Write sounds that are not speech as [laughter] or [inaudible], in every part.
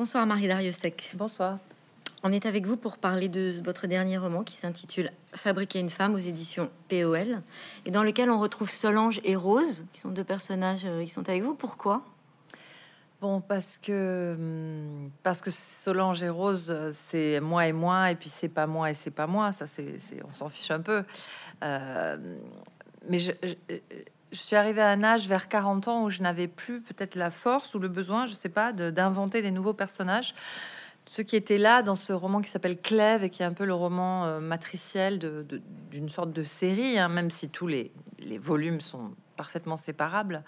Bonsoir Marie Dariussec. Bonsoir. On est avec vous pour parler de votre dernier roman qui s'intitule Fabriquer une femme aux éditions POL et dans lequel on retrouve Solange et Rose, qui sont deux personnages euh, qui sont avec vous. Pourquoi? Bon, parce que hum, parce que Solange et Rose, c'est moi et moi, et puis c'est pas moi et c'est pas moi. Ça, c'est, on s'en fiche un peu. Euh, mais je, je suis arrivée à un âge vers 40 ans où je n'avais plus peut-être la force ou le besoin, je sais pas, d'inventer des nouveaux personnages. Ce qui était là dans ce roman qui s'appelle Clèves et qui est un peu le roman euh, matriciel d'une sorte de série, hein, même si tous les, volumes sont parfaitement séparables.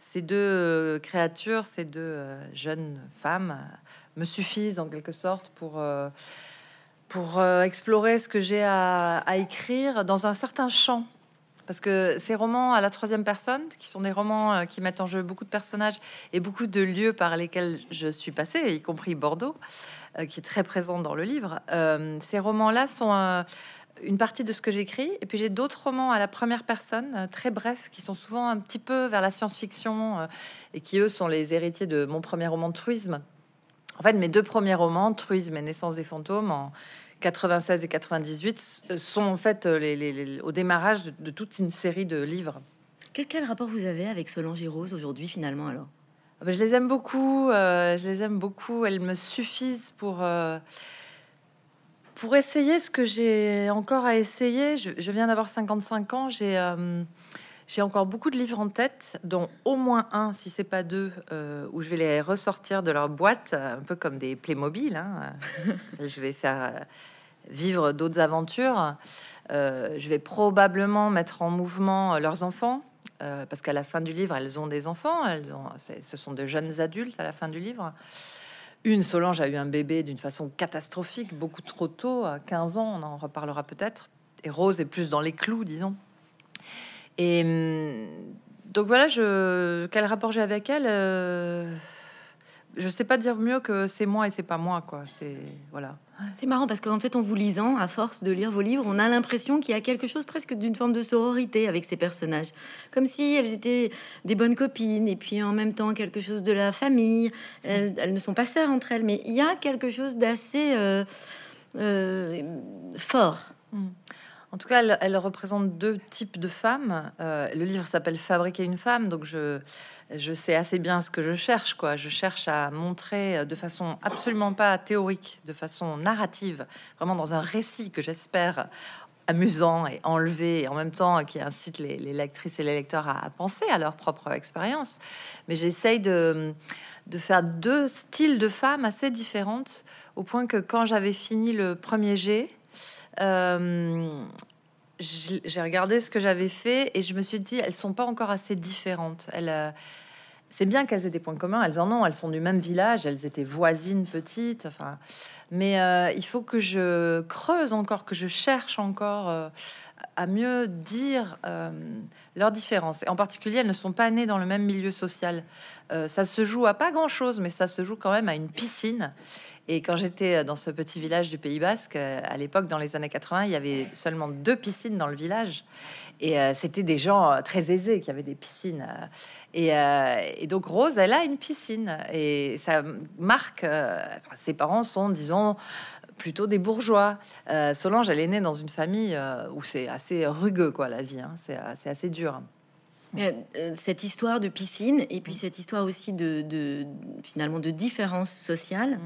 Ces deux euh, créatures, ces deux euh, jeunes femmes me suffisent en quelque sorte pour pour explorer ce que j'ai à, écrire dans un certain champ parce que ces romans à la troisième personne, qui sont des romans euh, qui mettent en jeu beaucoup de personnages et beaucoup de lieux par lesquels je suis passée, y compris Bordeaux, euh, qui est très présent dans le livre, euh, ces romans-là sont une partie de ce que j'écris. Et puis j'ai d'autres romans à la première personne, très brefs, qui sont souvent un petit peu vers la science-fiction et qui, eux, sont les héritiers de mon premier roman truisme. En fait, mes deux premiers romans, Truisme et Naissance des fantômes, en 96 et 98 euh, sont en fait euh, les, au démarrage de, toute une série de livres. Quel, quel rapport vous avez avec Solange et Rose aujourd'hui finalement alors? Ah ben, Je les aime beaucoup, euh, je les aime beaucoup, elles me suffisent pour, pour essayer ce que j'ai encore à essayer. Je, viens d'avoir 55 ans, j'ai... J'ai encore beaucoup de livres en tête, dont au moins un, si c'est pas deux, où je vais les ressortir de leur boîte, un peu comme des Playmobil. Hein. [laughs] je vais faire vivre d'autres aventures. Euh, je vais probablement mettre en mouvement leurs enfants, euh, parce qu'à la fin du livre, elles ont des enfants. Elles ont, ce sont de jeunes adultes à la fin du livre. Une, Solange, a eu un bébé d'une façon catastrophique, beaucoup trop tôt, à 15 ans, on en reparlera peut-être. Et Rose est plus dans les clous, disons. Et hum, donc voilà, je, quel rapport j'ai avec elle euh, Je sais pas dire mieux que c'est moi et c'est pas moi, quoi. C'est voilà. C'est marrant parce qu'en fait, en vous lisant, à force de lire vos livres, on a l'impression qu'il y a quelque chose presque d'une forme de sororité avec ces personnages. Comme si elles étaient des bonnes copines et puis en même temps quelque chose de la famille. Elles, ne sont pas sœurs entre elles, mais il y a quelque chose d'assez euh, euh, fort. Hmm. En tout cas, elle, elle, représente deux types de femmes. Euh, le livre s'appelle Fabriquer une femme, donc je je sais assez bien ce que je cherche, quoi. Je cherche à montrer euh, de façon absolument pas théorique, de façon narrative, vraiment dans un récit que j'espère amusant et enlevé, et en même temps qui incite les, lectrices et les lecteurs à, penser à leur propre expérience. Mais j'essaye de, de faire deux styles de femmes assez différentes, au point que quand j'avais fini le premier jet, euh, j'ai regardé ce que j'avais fait et je me suis dit, elles sont pas encore assez différentes. Elles, euh, c'est bien qu'elles aient des points communs. Elles en ont. Elles sont du même village. Elles étaient voisines petites. Enfin, mais euh, il faut que je creuse encore, que je cherche encore euh, à mieux dire leurs différences. En particulier, elles ne sont pas nées dans le même milieu social. ça se joue à pas grand chose, mais ça se joue quand même à une piscine. Et quand j'étais dans ce petit village du Pays Basque, à l'époque, dans les années 80, il y avait seulement deux piscines dans le village. Et euh, c'était des gens euh, très aisés qui avaient des piscines. Euh. Et, donc Rose, elle a une piscine. Et ça marque, ses parents sont, disons, plutôt des bourgeois. Solange, elle est née dans une famille où c'est assez rugueux, quoi, la vie. Hein. C'est assez dur. Cette histoire de piscine et puis cette histoire aussi de, finalement de différence sociale mmh.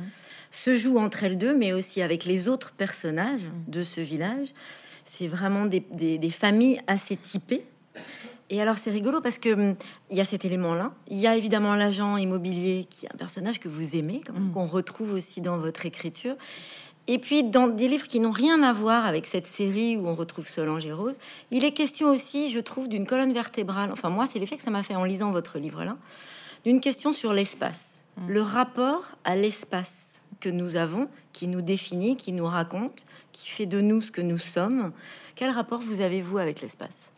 se joue entre elles deux, mais aussi avec les autres personnages mmh. de ce village c'est vraiment des, familles assez typées. Et alors c'est rigolo parce que hum, il y a cet élément-là. Il y a évidemment l'agent immobilier qui est un personnage que vous aimez, mm. qu'on retrouve aussi dans votre écriture. Et puis dans des livres qui n'ont rien à voir avec cette série où on retrouve Solange et Rose, il est question aussi, je trouve, d'une colonne vertébrale. Enfin moi, c'est l'effet que ça m'a fait en lisant votre livre-là, d'une question sur l'espace, mm. le rapport à l'espace que nous avons, qui nous définit, qui nous raconte, qui fait de nous ce que nous sommes. Quel rapport vous avez-vous avec l'espace?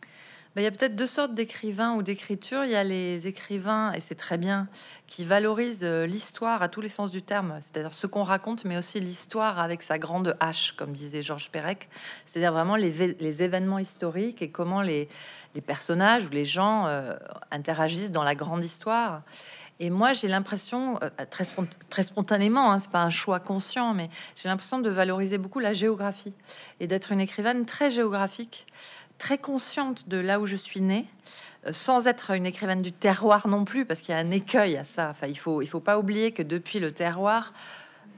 Ben, il y a peut-être deux sortes d'écrivains ou d'écriture. Il y a les écrivains, et c'est très bien, qui valorisent euh, l'histoire à tous les sens du terme, c'est-à-dire ce qu'on raconte, mais aussi l'histoire avec sa grande hache, comme disait Georges Perec, c'est-à-dire vraiment les, événements historiques et comment les, personnages ou les gens euh, interagissent dans la grande histoire. Et moi, j'ai l'impression, euh, très spontanément, hein, c'est pas un choix conscient, mais j'ai l'impression de valoriser beaucoup la géographie et d'être une écrivaine très géographique, très consciente de là où je suis née, euh, sans être une écrivaine du terroir non plus, parce qu'il y a un écueil à ça. Enfin, il faut, il faut pas oublier que depuis le terroir,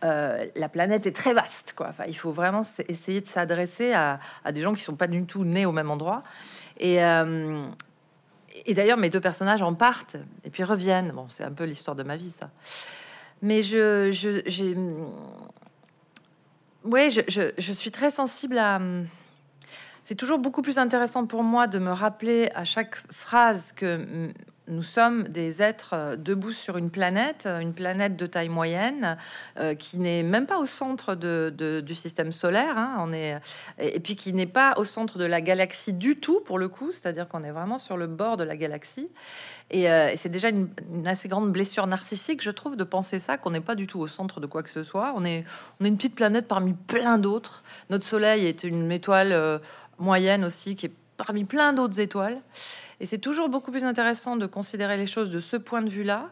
euh, la planète est très vaste. Enfin, il faut vraiment essayer de s'adresser à, des gens qui sont pas du tout nés au même endroit. Et, et d'ailleurs, mes deux personnages en partent et puis reviennent. Bon, c'est un peu l'histoire de ma vie, ça. Mais je, je, j'ai, ouais, je, je, je, suis très sensible à. C'est toujours beaucoup plus intéressant pour moi de me rappeler à chaque phrase que nous sommes des êtres euh, debout sur une planète, une planète de taille moyenne, euh, qui n'est même pas au centre du système solaire, hein. on est, et puis qui n'est pas au centre de la galaxie du tout, pour le coup, c'est-à-dire qu'on est vraiment sur le bord de la galaxie. Et, euh, c'est déjà une, assez grande blessure narcissique, je trouve, de penser ça, qu'on n'est pas du tout au centre de quoi que ce soit. On est, on est une petite planète parmi plein d'autres. Notre Soleil est une étoile moyenne aussi, qui est parmi plein d'autres étoiles. Et c'est toujours beaucoup plus intéressant de considérer les choses de ce point de vue-là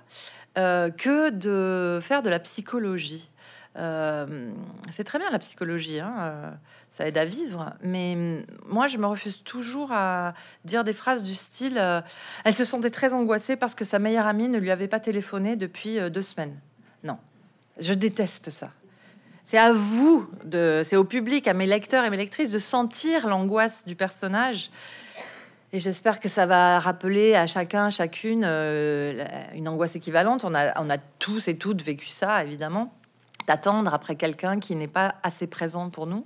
euh, que de faire de la psychologie. Euh, c'est très bien la psychologie, hein, euh, ça aide à vivre, mais moi je me refuse toujours à dire des phrases du style Elle se sentait très angoissée parce que sa meilleure amie ne lui avait pas téléphoné depuis deux semaines. Non, je déteste ça. C'est à vous, c'est au public, à mes lecteurs et mes lectrices de sentir l'angoisse du personnage et j'espère que ça va rappeler à chacun, chacune, euh, une angoisse équivalente. On a, tous et toutes vécu ça, évidemment, d'attendre après quelqu'un qui n'est pas assez présent pour nous.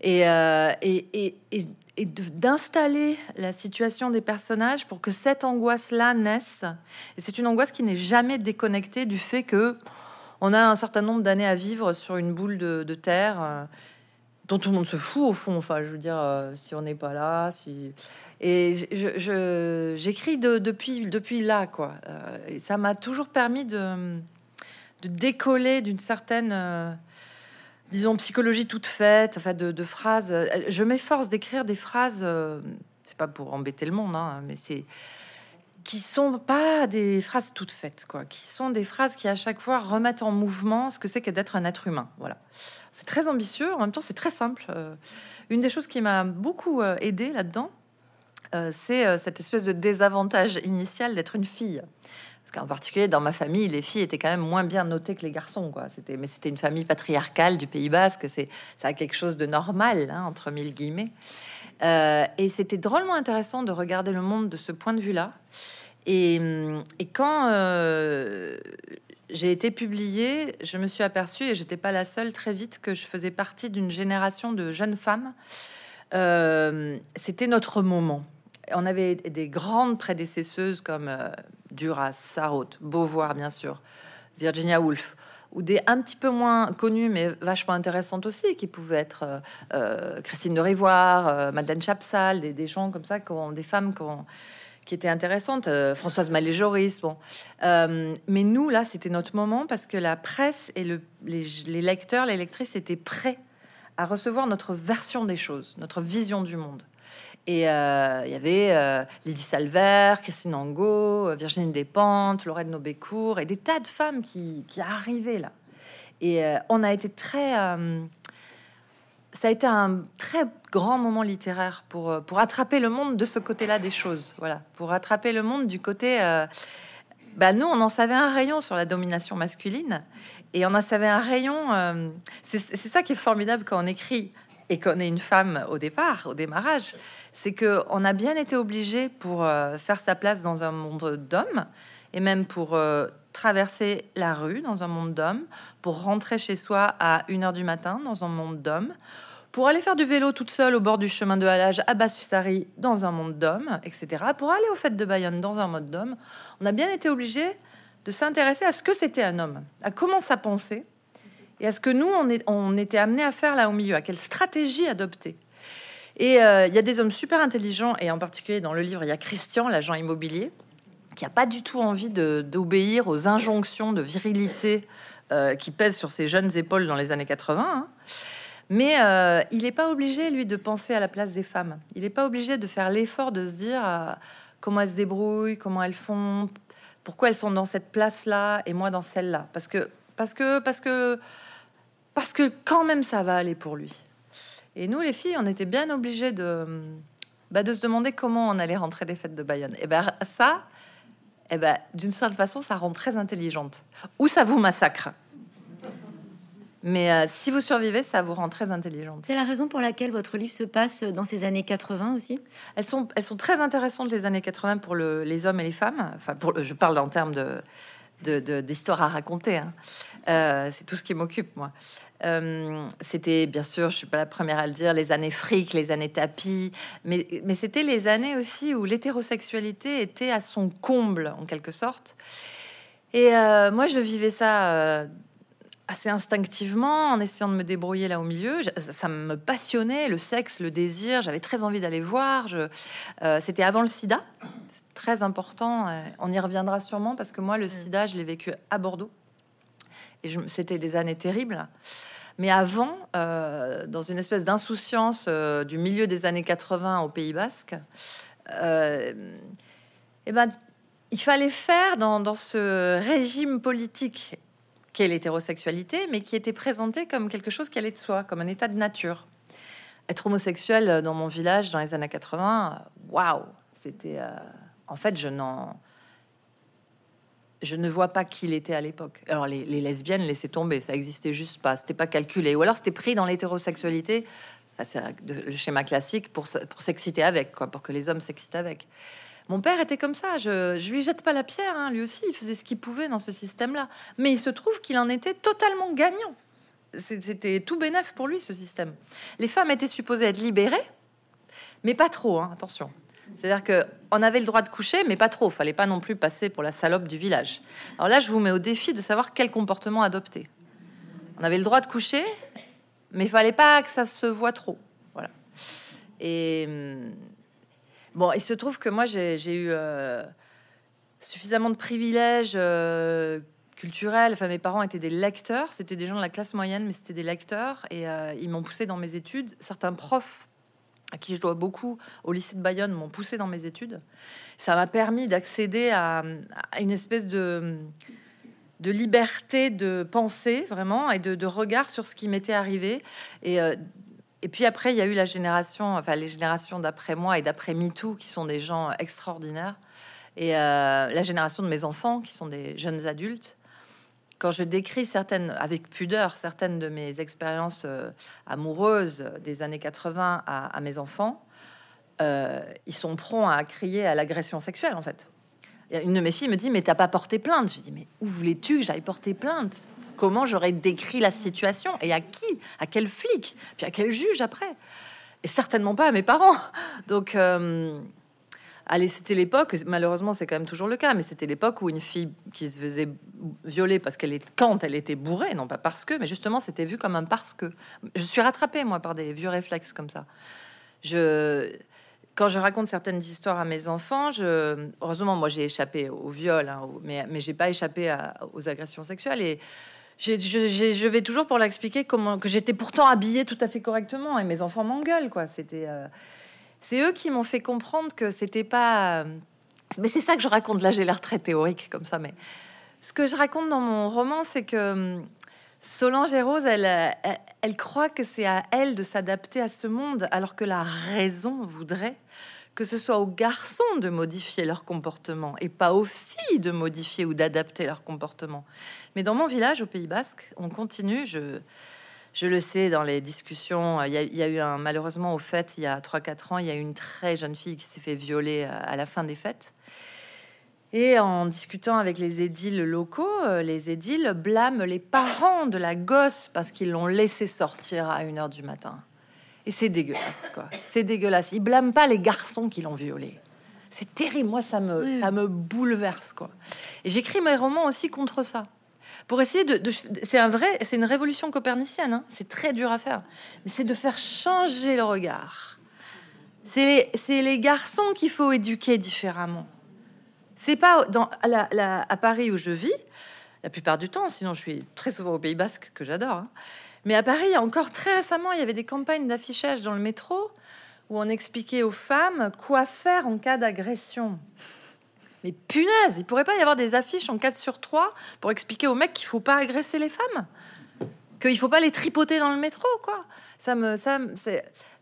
Et, euh, et d'installer la situation des personnages pour que cette angoisse-là naisse. Et c'est une angoisse qui n'est jamais déconnectée du fait que on a un certain nombre d'années à vivre sur une boule de, de terre euh, dont tout le monde se fout au fond. Enfin, je veux dire, si on n'est pas là, si et j'écris je, depuis, depuis là, quoi. Euh, et ça m'a toujours permis de, de décoller d'une certaine, euh, disons, psychologie toute faite, enfin, de, de phrases. Je m'efforce d'écrire des phrases, euh, c'est pas pour embêter le monde, hein, mais c'est qui sont pas des phrases toutes faites, quoi, qui sont des phrases qui à chaque fois remettent en mouvement ce que c'est que d'être un être humain. Voilà, c'est très ambitieux, en même temps c'est très simple. une des choses qui m'a beaucoup aidé là-dedans, euh, c'est euh, cette espèce de désavantage initial d'être une fille. Parce qu'en particulier dans ma famille, les filles étaient quand même moins bien notées que les garçons. Quoi. Mais c'était une famille patriarcale du Pays Basque. C'est, ça quelque chose de normal, hein, entre mille guillemets. Euh, et c'était drôlement intéressant de regarder le monde de ce point de vue-là. Et, quand j'ai été publiée, je me suis aperçue, et j'étais pas la seule très vite, que je faisais partie d'une génération de jeunes femmes. c'était notre moment on avait des grandes prédécesseuses comme euh, Duras, Sarraute, Beauvoir, bien sûr, Virginia Woolf, ou des un petit peu moins connues, mais vachement intéressantes aussi, qui pouvaient être euh, euh, Christine de Rivoire, Madeleine Chapsal, des, gens comme ça, des femmes qui étaient intéressantes, Françoise Malé-Joris, bon. mais nous, là, c'était notre moment parce que la presse et les lecteurs, les lectrices étaient prêts à recevoir notre version des choses, notre vision du monde. Et euh, il y avait euh, Lydie Salver, Christine Angot, euh, Virginie Despentes, Lorraine Nobécourt et des tas de femmes qui, qui arrivaient là. Et on a été très. ça a été un très grand moment littéraire pour, pour attraper le monde de ce côté-là des choses. Voilà, pour attraper le monde du côté. bah nous, on en savait un rayon sur la domination masculine et on en savait un rayon. c'est ça qui est formidable quand on écrit et qu'on est une femme au départ, au démarrage, c'est que on a bien été obligé pour euh, faire sa place dans un monde d'hommes et même pour euh, traverser la rue dans un monde d'hommes, pour rentrer chez soi à 1h du matin dans un monde d'hommes, pour aller faire du vélo toute seule au bord du chemin de halage à Bassussari dans un monde d'hommes, etc. Pour aller aux fêtes de Bayonne dans un monde d'hommes, on a bien été obligé de s'intéresser à ce que c'était un homme, à comment ça pensait, et à ce que nous, on, était amené à faire là au milieu, à quelle stratégie adopter. Et euh, il y a des hommes super intelligents, et en particulier dans le livre, il y a Christian, l'agent immobilier, qui n'a pas du tout envie d'obéir aux injonctions de virilité euh, qui pèsent sur ses jeunes épaules dans les années 80. Hein. Mais euh, il n'est pas obligé, lui, de penser à la place des femmes. Il n'est pas obligé de faire l'effort de se dire comment elles se débrouillent, comment elles font, pourquoi elles sont dans cette place-là et moi dans celle-là Parce que, parce que, parce que, parce que quand même ça va aller pour lui. Et nous, les filles, on était bien obligées de, bah, de se demander comment on allait rentrer des fêtes de Bayonne. Et ben ça, et ben d'une certaine façon, ça rend très intelligente. Ou ça vous massacre. Mais euh, si vous survivez, ça vous rend très intelligente. C'est la raison pour laquelle votre livre se passe dans ces années 80 aussi? Elles sont, elles sont très intéressantes, les années 80, pour le, les hommes et les femmes. Enfin, pour, je parle en termes de, d'histoire de, à raconter. Hein. Euh, c'est tout ce qui m'occupe, moi. Euh, c'était, bien sûr, je suis pas la première à le dire, les années fric, les années tapis, mais, mais c'était les années aussi où l'hétérosexualité était à son comble, en quelque sorte. Et moi, je vivais ça assez instinctivement, en essayant de me débrouiller là au milieu. Ça me passionnait, le sexe, le désir. J'avais très envie d'aller voir. Euh, c'était avant le sida. C'est très important. Euh, on y reviendra sûrement parce que moi, le sida, je l'ai vécu à Bordeaux. Et c'était des années terribles. Mais avant, euh, dans une espèce d'insouciance du milieu des années 80 au Pays Basque, eh ben, il fallait faire dans, dans ce régime politique l'hétérosexualité, mais qui était présentée comme quelque chose qui allait de soi, comme un état de nature. Être homosexuel euh, dans mon village dans les années 80, waouh, c'était. Euh, en fait, je n'en. Je ne vois pas qui il était à l'époque. Alors, les, lesbiennes, laissaient tomber, ça existait juste pas, c'était pas calculé. Ou alors, c'était pris dans l'hétérosexualité, c'est le schéma classique, pour, pour s'exciter avec, quoi, pour que les hommes s'excitent avec. Mon père était comme ça. Je, lui jette pas la pierre. Hein. Lui aussi, il faisait ce qu'il pouvait dans ce système-là. Mais il se trouve qu'il en était totalement gagnant. C'était tout bénef pour lui, ce système. Les femmes étaient supposées être libérées, mais pas trop. Hein, attention. C'est-à-dire que on avait le droit de coucher, mais pas trop. Fallait pas non plus passer pour la salope du village. Alors là, je vous mets au défi de savoir quel comportement adopter. On avait le droit de coucher, mais fallait pas que ça se voit trop. Voilà. Et hum, Bon, il se trouve que moi, j'ai eu euh, suffisamment de privilèges euh, culturels. Enfin, mes parents étaient des lecteurs. C'était des gens de la classe moyenne, mais c'était des lecteurs. Et euh, ils m'ont poussé dans mes études. Certains profs à qui je dois beaucoup au lycée de Bayonne m'ont poussé dans mes études. Ça m'a permis d'accéder à, une espèce de liberté de pensée vraiment et de, regard sur ce qui m'était arrivé et et puis après, il y a eu la génération, enfin les générations d'après moi et d'après MeToo, qui sont des gens extraordinaires. Et euh, la génération de mes enfants, qui sont des jeunes adultes. Quand je décris certaines, avec pudeur, certaines de mes expériences euh, amoureuses des années 80 à, mes enfants, euh, ils sont prompts à crier à l'agression sexuelle, en fait. Une de mes filles me dit, mais t'as pas porté plainte? Je dis, mais où voulais-tu que j'aille porter plainte? Comment j'aurais décrit la situation et à qui, à quel flic, puis à quel juge après. Et certainement pas à mes parents. Donc, euh, allez, c'était l'époque, malheureusement c'est quand même toujours le cas, mais c'était l'époque où une fille qui se faisait violer parce qu'elle est quand elle était bourrée, non pas parce que, mais justement c'était vu comme un parce que. Je suis rattrapée moi par des vieux réflexes comme ça. Je quand je raconte certaines histoires à mes enfants, je, heureusement, moi j'ai échappé au viol, hein, mais, mais j'ai pas échappé aux agressions sexuelles. Et je, vais toujours pour l'expliquer comment que j'étais pourtant habillée tout à fait correctement et mes enfants m'engueulent quoi. C'était euh, c'est eux qui m'ont fait comprendre que c'était pas. Mais c'est ça que je raconte. Là, j'ai l'air très théorique comme ça, mais ce que je raconte dans mon roman, c'est que hum, Solange et Rose, elle, elle, elle croit que c'est à elle de s'adapter à ce monde, alors que la raison voudrait que ce soit aux garçons de modifier leur comportement et pas aux filles de modifier ou d'adapter leur comportement. Mais dans mon village, au Pays Basque, on continue. Je, le sais dans les discussions. Il y a, eu un, malheureusement, au fait, il y a 3-4 ans, il y a eu une très jeune fille qui s'est fait violer à la fin des fêtes. Et en discutant avec les édiles locaux, euh, les édiles blâment les parents de la gosse parce qu'ils l'ont laissé sortir à 1 heure du matin. Et c'est dégueulasse, quoi. C'est dégueulasse. Ils blâment pas les garçons qui l'ont violée. C'est terrible. Moi, ça me, ça me bouleverse, quoi. Et j'écris mes romans aussi contre ça. Pour essayer de, c'est un vrai, c'est une révolution copernicienne. Hein. C'est très dur à faire, mais c'est de faire changer le regard. C'est les, les garçons qu'il faut éduquer différemment. C'est pas dans à, à, Paris où je vis la plupart du temps. Sinon, je suis très souvent au Pays Basque que j'adore. Hein. Mais à Paris, encore très récemment, il y avait des campagnes d'affichage dans le métro où on expliquait aux femmes quoi faire en cas d'agression. mais punaise, il pourrait pas y avoir des affiches en 4 sur 3 pour expliquer aux mecs qu'il faut pas agresser les femmes? Qu'il faut pas les tripoter dans le métro, quoi? Ça me, ça,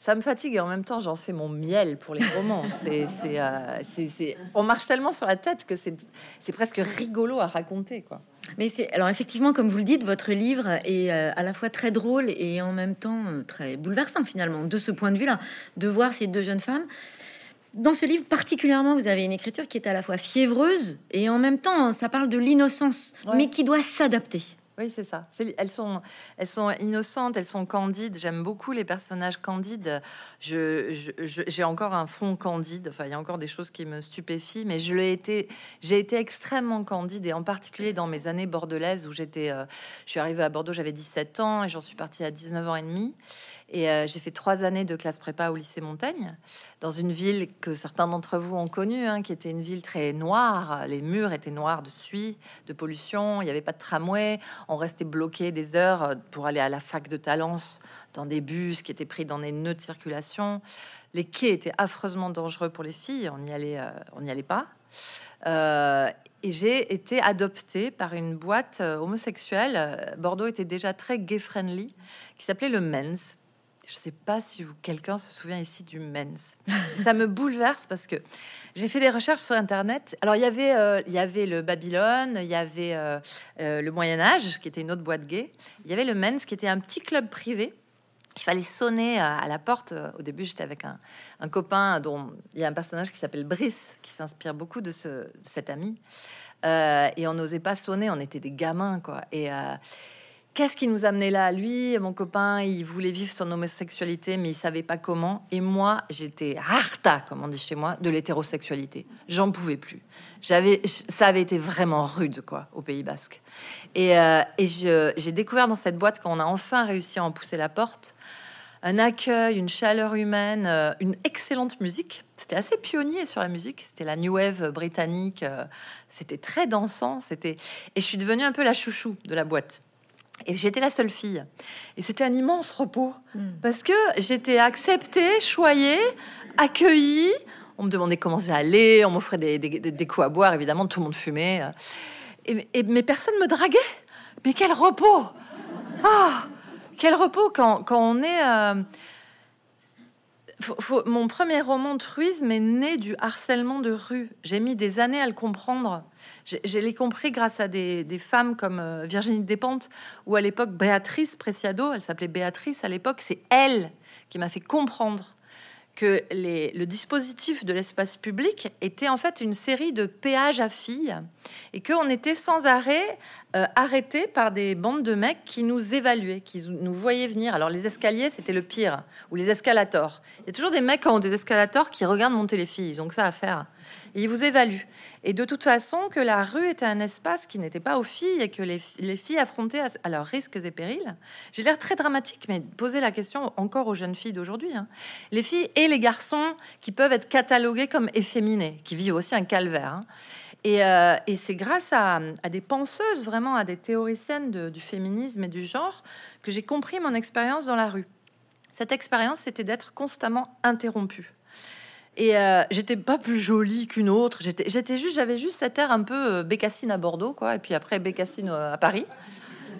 ça me fatigue et en même temps, j'en fais mon miel pour les romans. [laughs] Euh, c'est, on marche tellement sur la tête que c'est, c'est presque rigolo à raconter, quoi. Mais c'est alors effectivement, comme vous le dites, votre livre est euh, à la fois très drôle et en même temps euh, très bouleversant finalement de ce point de vue-là, de voir ces deux jeunes femmes. Dans ce livre particulièrement, vous avez une écriture qui est à la fois fiévreuse et en même temps, ça parle de l'innocence, mais qui doit s'adapter. Oui, c'est ça. Elles sont, elles sont innocentes, elles sont candides. J'aime beaucoup les personnages candides. j'ai encore un fond candide. Enfin, il y a encore des choses qui me stupéfient, mais je l'ai été. J'ai été extrêmement candide et en particulier dans mes années bordelaises où j'étais. Euh, je suis arrivée à Bordeaux, j'avais 17 ans et j'en suis partie à 19 ans et demi. Et euh, j'ai fait trois années de classe prépa au lycée Montaigne, dans une ville que certains d'entre vous ont connue, hein, qui était une ville très noire. Les murs étaient noirs de suie, de pollution. Il n'y avait pas de tramway. On restait bloqué des heures euh, pour aller à la fac de Talence dans des bus qui étaient pris dans des nœuds de circulation. Les quais étaient affreusement dangereux pour les filles. On n'y allait, euh, pas. et j'ai été adoptée par une boîte homosexuelle. Bordeaux était déjà très gay-friendly, qui s'appelait le Men's. Je ne sais pas si quelqu'un se souvient ici du mens. [laughs] Ça me bouleverse parce que j'ai fait des recherches sur Internet. Alors, il y avait, euh, il y avait le Babylone, il y avait euh, euh, le Moyen-Âge, qui était une autre boîte gay. Il y avait le mens, qui était un petit club privé. Il fallait sonner à la porte. Au début, j'étais avec un, copain dont il y a un personnage qui s'appelle Brice, qui s'inspire beaucoup de, ce, cet ami. et on n'osait pas sonner, on était des gamins, quoi. Qu'est-ce qui nous amenait là? Lui, mon copain, il voulait vivre son homosexualité, mais il savait pas comment. Et moi, j'étais harta, comme on dit chez moi, de l'hétérosexualité. J'en pouvais plus. J'avais, ça avait été vraiment rude, quoi, au Pays Basque. Et, euh, j'ai découvert dans cette boîte, quand on a enfin réussi à en pousser la porte, un accueil, une chaleur humaine, euh, une excellente musique. C'était assez pionnier sur la musique. C'était la new wave britannique. Euh, c'était très dansant. C'était et je suis devenue un peu la chouchou de la boîte. Et j'étais la seule fille. Et c'était un immense repos. Hmm. Parce que j'étais acceptée, choyée, accueillie. On me demandait comment j'allais, on m'offrait des, des, coups à boire, évidemment, tout le monde fumait. Et, et mais personne me draguait. Mais quel repos Ah Quel repos quand, quand on est... Euh, mon premier roman Truisme est né du harcèlement de rue. J'ai mis des années à le comprendre. Je l'ai compris grâce à des, femmes comme euh, Virginie Despentes ou à l'époque Béatrice Preciado. Elle s'appelait Béatrice à l'époque. C'est elle qui m'a fait comprendre que le dispositif de l'espace public était en fait une série de péages à filles et qu'on était sans arrêt euh, arrêtés par des bandes de mecs qui nous évaluaient, qui nous voyaient venir. Alors les escaliers, c'était le pire, ou les escalators. Il y a toujours des mecs qui ont des escalators qui regardent monter les filles, donc ça à faire il vous évalue. Et de toute façon, que la rue était un espace qui n'était pas aux filles et que les, filles affrontaient à, leurs risques et périls. J'ai l'air très dramatique, mais poser la question encore aux jeunes filles d'aujourd'hui. Hein. Les filles et les garçons qui peuvent être catalogués comme efféminés, qui vivent aussi un calvaire. Hein. Euh, et, c'est grâce à, des penseuses, vraiment à des théoriciennes du féminisme et du genre, que j'ai compris mon expérience dans la rue. Cette expérience, c'était d'être constamment interrompue. Et euh, j'étais pas plus jolie qu'une autre. J'étais, juste, j'avais juste cet air un peu euh, bécassine à Bordeaux, quoi. Et puis après bécassine euh, à Paris.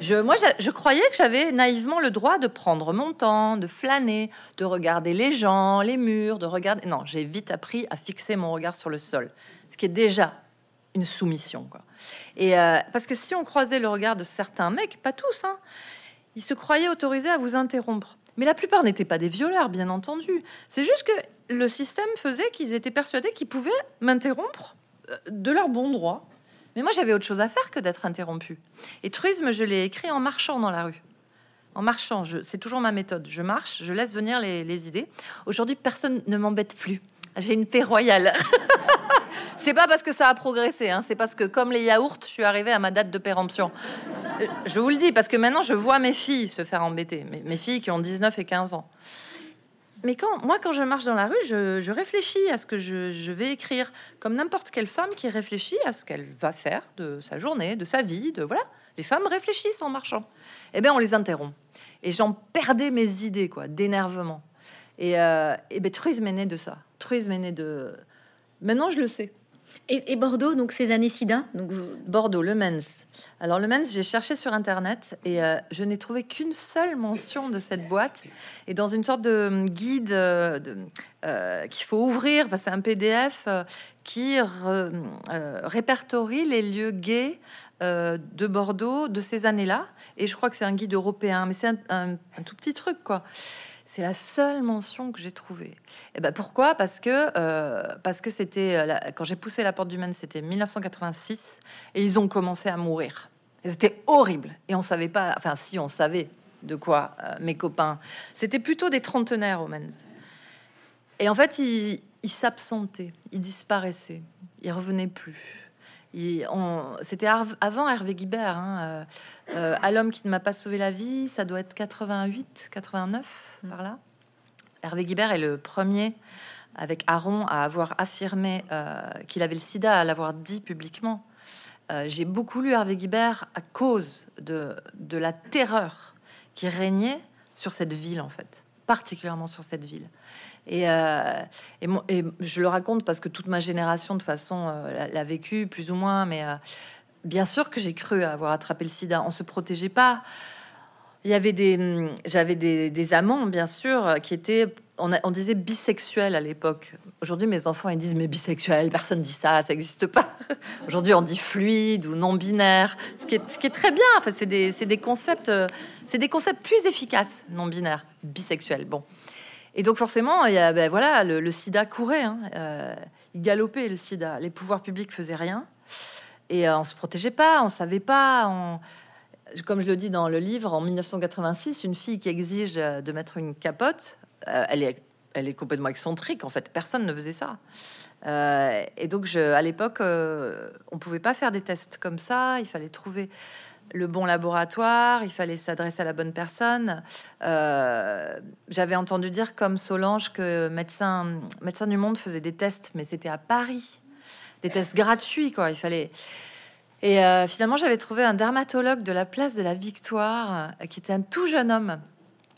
Je, moi, je, croyais que j'avais naïvement le droit de prendre mon temps, de flâner, de regarder les gens, les murs, de regarder. Non, j'ai vite appris à fixer mon regard sur le sol, ce qui est déjà une soumission, quoi. Et parce que si on croisait le regard de certains mecs, pas tous, hein, ils se croyaient autorisés à vous interrompre. Mais la plupart n'étaient pas des violeurs, bien entendu. C'est juste que le système faisait qu'ils étaient persuadés qu'ils pouvaient m'interrompre euh, de leur bon droit. Mais moi, j'avais autre chose à faire que d'être interrompu. Et truisme, je l'ai écrit en marchant dans la rue. En marchant, c'est toujours ma méthode. Je marche, je laisse venir les, idées. Aujourd'hui, personne ne m'embête plus. J'ai une paix royale. [laughs] c'est pas parce que ça a progressé, hein. c'est parce que comme les yaourts, je suis arrivée à ma date de péremption je vous le dis parce que maintenant je vois mes filles se faire embêter, mes, filles qui ont 19 et 15 ans. Mais quand moi, quand je marche dans la rue, je, réfléchis à ce que je, vais écrire, comme n'importe quelle femme qui réfléchit à ce qu'elle va faire de sa journée, de sa vie, de voilà. Les femmes réfléchissent en marchant. Eh bien, on les interrompt. Et j'en perdais mes idées, quoi, d'énervement. Et, euh, et ben, truisme est né de ça. Truisme est né de. Maintenant, je le sais. Et, Bordeaux, donc ces années SIDA donc Bordeaux, le Mens. Alors le Mens, j'ai cherché sur internet et euh, je n'ai trouvé qu'une seule mention de cette boîte. Et dans une sorte de hum, guide euh, euh, qu'il faut ouvrir, c'est un PDF qui répertorie les lieux gays de Bordeaux de ces années-là. Et je crois que c'est un guide européen, mais c'est un, un, tout petit truc quoi. C'est la seule mention que j'ai trouvée. Et eh ben pourquoi? Parce que euh, parce que c'était euh, quand j'ai poussé la porte du Maine, c'était 1986 et ils ont commencé à mourir. C'était horrible. Et on savait pas. Enfin, si on savait de quoi euh, mes copains. C'était plutôt des trentenaires au Men's. Et en fait, ils, ils s'absentaient, ils disparaissaient, ils revenaient plus. C'était avant Hervé Guibert. Hein, euh, euh, à l'homme qui ne m'a pas sauvé la vie, ça doit être 88, 89 mm. par là. Hervé Guibert est le premier avec Aaron à avoir affirmé euh, qu'il avait le sida, à l'avoir dit publiquement. J'ai beaucoup lu Hervé Guibert à cause de, de la terreur qui régnait sur cette ville, en fait, particulièrement sur cette ville. Euh, et, je le raconte parce que toute ma génération, de façon, euh, l'a vécu plus ou moins. Mais euh, bien sûr que j'ai cru avoir attrapé le sida. On se protégeait pas. Il y avait des, hum, j'avais des, amants, bien sûr, qui étaient, on, disait bisexuels à l'époque. Aujourd'hui, mes enfants ils disent mais bisexuel, personne dit ça, ça n'existe pas. [laughs] Aujourd'hui, on dit fluide ou non binaire, ce qui est, très bien. Enfin, c'est des, des, concepts, c'est des concepts plus efficaces, non binaire, bisexuel. Bon. Et donc forcément, il y a, ben voilà, le, sida courait, hein. euh, il galopait le sida. Les pouvoirs publics faisaient rien et euh, on se protégeait pas, on savait pas. Comme je le dis dans le livre, en 1986, une fille qui exige de mettre une capote, euh, elle est, elle est complètement excentrique. En fait, personne ne faisait ça. et donc, je, à l'époque, on pouvait pas faire des tests comme ça. Il fallait trouver le bon laboratoire, il fallait s'adresser à la bonne personne. Euh, j'avais entendu dire comme Solange que médecin, médecin du Monde faisait des tests, mais c'était à Paris, des tests gratuits quoi. Il fallait. Et euh, finalement, j'avais trouvé un dermatologue de la place de la Victoire, euh, qui était un tout jeune homme,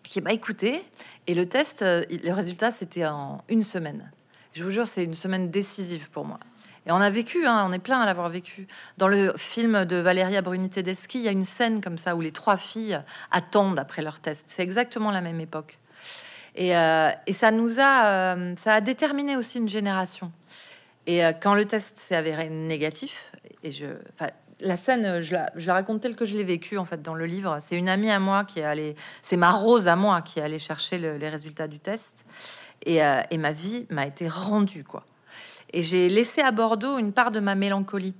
qui m'a écouté. Et le test, le résultat, c'était en une semaine. Je vous jure, c'est une semaine décisive pour moi. Et on a vécu, hein, on est plein à l'avoir vécu. Dans le film de Valéria Bruni Tedeschi, il y a une scène comme ça où les trois filles attendent après leur test. C'est exactement la même époque. Et, euh, ça nous a, euh, ça a déterminé aussi une génération. Et euh, quand le test s'est avéré négatif, et je, la scène, je la, je la, raconte telle que je l'ai vécue en fait dans le livre. C'est une amie à moi qui est allée, c'est ma Rose à moi qui est allée chercher les résultats du test, et, et ma vie m'a été rendue quoi. Et j'ai laissé à Bordeaux une part de ma mélancolie.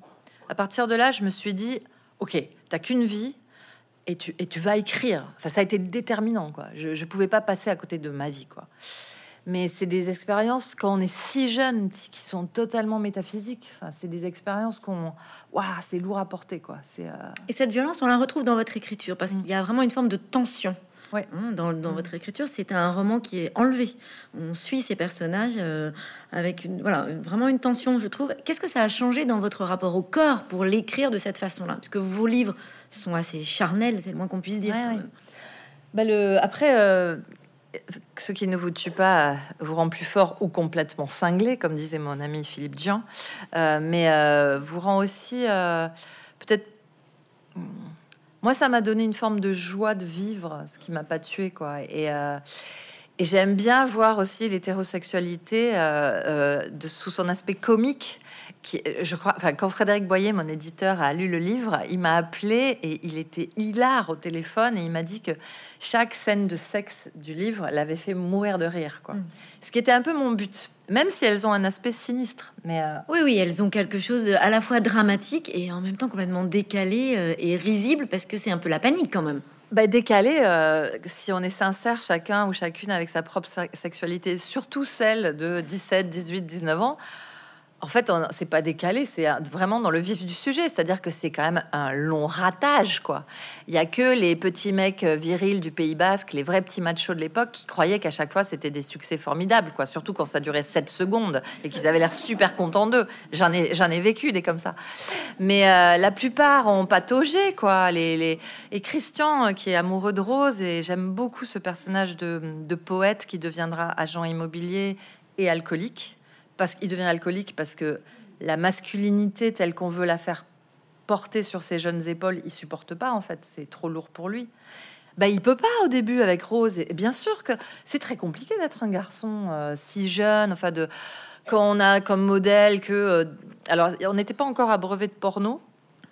À partir de là, je me suis dit, ok, t'as qu'une vie et tu, et tu vas écrire. Enfin, ça a été déterminant, quoi. Je ne pouvais pas passer à côté de ma vie, quoi. Mais c'est des expériences quand on est si jeune qui sont totalement métaphysiques. Enfin, c'est des expériences qu'on, waouh, c'est lourd à porter, quoi. C'est euh, et cette violence, on la retrouve dans votre écriture parce qu'il y a vraiment une forme de tension. Ouais. Hein, dans, dans mm. votre écriture, c'est un roman qui est enlevé. On suit ces personnages euh, avec une, voilà, vraiment une tension, je trouve. Qu'est-ce que ça a changé dans votre rapport au corps pour l'écrire de cette façon-là? Parce que vos livres sont assez charnels, c'est le moins qu'on puisse dire. Bah, le, après, euh, ce qui ne vous tue pas vous rend plus fort ou complètement cinglé, comme disait mon ami Philippe Dian, euh, mais vous rend aussi peut-être hmm, moi, ça m'a donné une forme de joie de vivre, ce qui m'a pas tué, quoi. Et, euh, et j'aime bien voir aussi l'hétérosexualité euh, euh, de, sous son aspect comique. Qui, je crois, enfin, quand Frédéric Boyer, mon éditeur, a lu le livre, il m'a appelé et il était hilar au téléphone et il m'a dit que chaque scène de sexe du livre l'avait fait mourir de rire, quoi. Mm. Ce qui était un peu mon but même si elles ont un aspect sinistre. Mais euh, oui, oui, elles ont quelque chose de, à la fois dramatique et en même temps complètement décalé euh, et risible parce que c'est un peu la panique quand même. Bah, décalé, euh, si on est sincère chacun ou chacune avec sa propre sexualité, surtout celle de 17, 18, 19 ans, en fait, c'est pas décalé, c'est vraiment dans le vif du sujet. C'est-à-dire que c'est quand même un long ratage, quoi. Il y a que les petits mecs euh, virils du Pays Basque, les vrais petits machos de l'époque, qui croyaient qu'à chaque fois c'était des succès formidables, quoi. Surtout quand ça durait 7 secondes et qu'ils avaient l'air super contents d'eux. J'en ai, j'en ai vécu des comme ça. Mais euh, la plupart ont pataugé, quoi. Et Christian, euh, qui est amoureux de Rose, et j'aime beaucoup ce personnage de poète qui deviendra agent immobilier et alcoolique parce qu'il devient alcoolique parce que la masculinité telle qu'on veut la faire porter sur ses jeunes épaules, il supporte pas en fait, c'est trop lourd pour lui. Bah, il peut pas au début avec Rose. Et bien sûr que c'est très compliqué d'être un garçon euh, si jeune, enfin de quand on a comme modèle que euh, alors on n'était pas encore abreuvé de porno,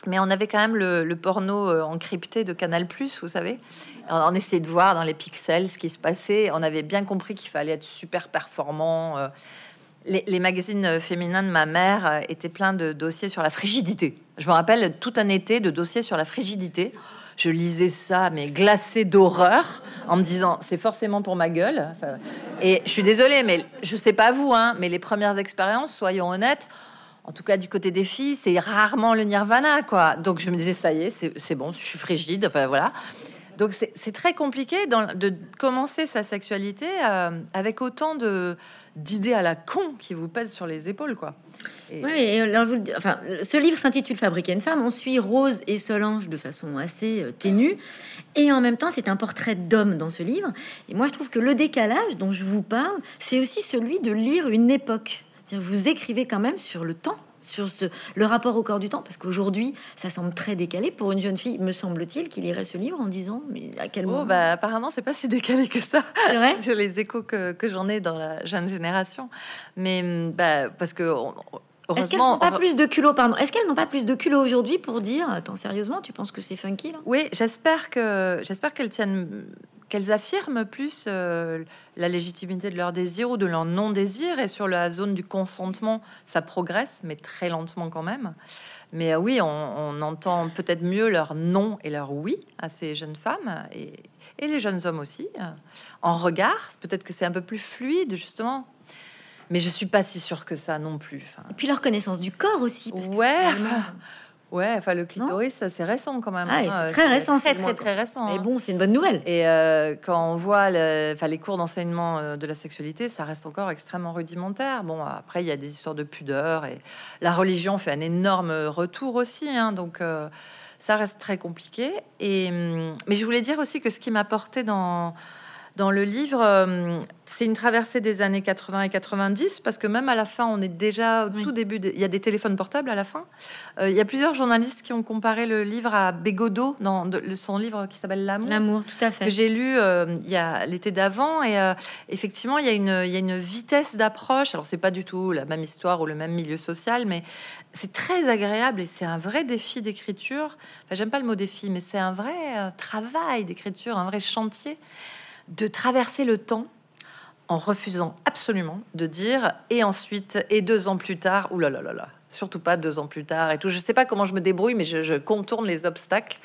mais on avait quand même le, porno euh, encrypté de Canal+, vous savez. On, essayait de voir dans les pixels ce qui se passait. On avait bien compris qu'il fallait être super performant. Les, magazines féminins de ma mère étaient pleins de dossiers sur la frigidité. Je me rappelle tout un été de dossiers sur la frigidité je lisais ça, mais glacé d'horreur, en me disant c'est forcément pour ma gueule. et je suis désolée, mais je sais pas vous, hein, mais les premières expériences, soyons honnêtes, en tout cas du côté des filles, c'est rarement le nirvana, quoi. Donc je me disais ça y est, c'est bon, je suis frigide, enfin voilà. Donc c'est très compliqué de commencer sa sexualité euh, avec autant de d'idées à la con qui vous pèsent sur les épaules, quoi. Oui, enfin, ce livre s'intitule Fabriquer une femme. On suit Rose et Solange de façon assez euh, ténue. Et en même temps, c'est un portrait d'homme dans ce livre. Et moi, je trouve que le décalage dont je vous parle, c'est aussi celui de lire une époque. Vous écrivez quand même sur le temps sur ce, le rapport au corps du temps, parce qu'aujourd'hui, ça semble très décalé pour une jeune fille, me semble-t-il, qui lirait ce livre en disant, mais à quel oh, moment bah, Apparemment, c'est pas si décalé que ça. C'est vrai [laughs] Sur les échos que, que j'en ai dans la jeune génération. Mais bah, parce que est-ce qu'elles n'ont pas plus de culot, pardon Est-ce qu'elles n'ont pas plus de culot aujourd'hui pour dire, attends, sérieusement, tu penses que c'est funky là? Oui, j'espère que j'espère qu'elles tiennent, qu'elles affirment plus euh, la légitimité de leur désir ou de leur non-désir. Et sur la zone du consentement, ça progresse, mais très lentement quand même. Mais euh, oui, on, entend peut-être mieux leur non et leur oui à ces jeunes femmes et, et les jeunes hommes aussi. Euh, en regard, peut-être que c'est un peu plus fluide justement mais je suis pas si sûre que ça non plus. Et puis leur connaissance du corps aussi. Parce ouais. Ouais, enfin le clitoris, c'est récent quand même. Ah, hein, c'est très récent, très très, très récent. Mais hein. bon, c'est une bonne nouvelle. Et euh, quand on voit le, les cours d'enseignement euh, de la sexualité, ça reste encore extrêmement rudimentaire. Bon, après il y a des histoires de pudeur et la religion fait un énorme retour aussi, hein, donc euh, ça reste très compliqué. Et hum, mais je voulais dire aussi que ce qui m'a porté dans dans le livre, euh, c'est une traversée des années 80 et 90, parce que même à la fin, on est déjà au tout début. Il y a des téléphones portables à la fin. Euh, il y a plusieurs journalistes qui ont comparé le livre à Bégodeau, dans son livre qui s'appelle L'amour. L'amour, tout à fait. Que j'ai lu euh, il y a l'été d'avant. Et effectivement, il y, a une, il y a une vitesse d'approche. Alors, c'est pas du tout la même histoire ou le même milieu social, mais c'est très agréable et c'est un vrai défi d'écriture. Enfin, j'aime pas le mot défi, mais c'est un vrai travail d'écriture, un vrai chantier de traverser le temps en refusant absolument de dire et ensuite et deux ans plus tard, ou là là là là, surtout pas deux ans plus tard et tout. Je sais pas comment je me débrouille, mais je, contourne les obstacles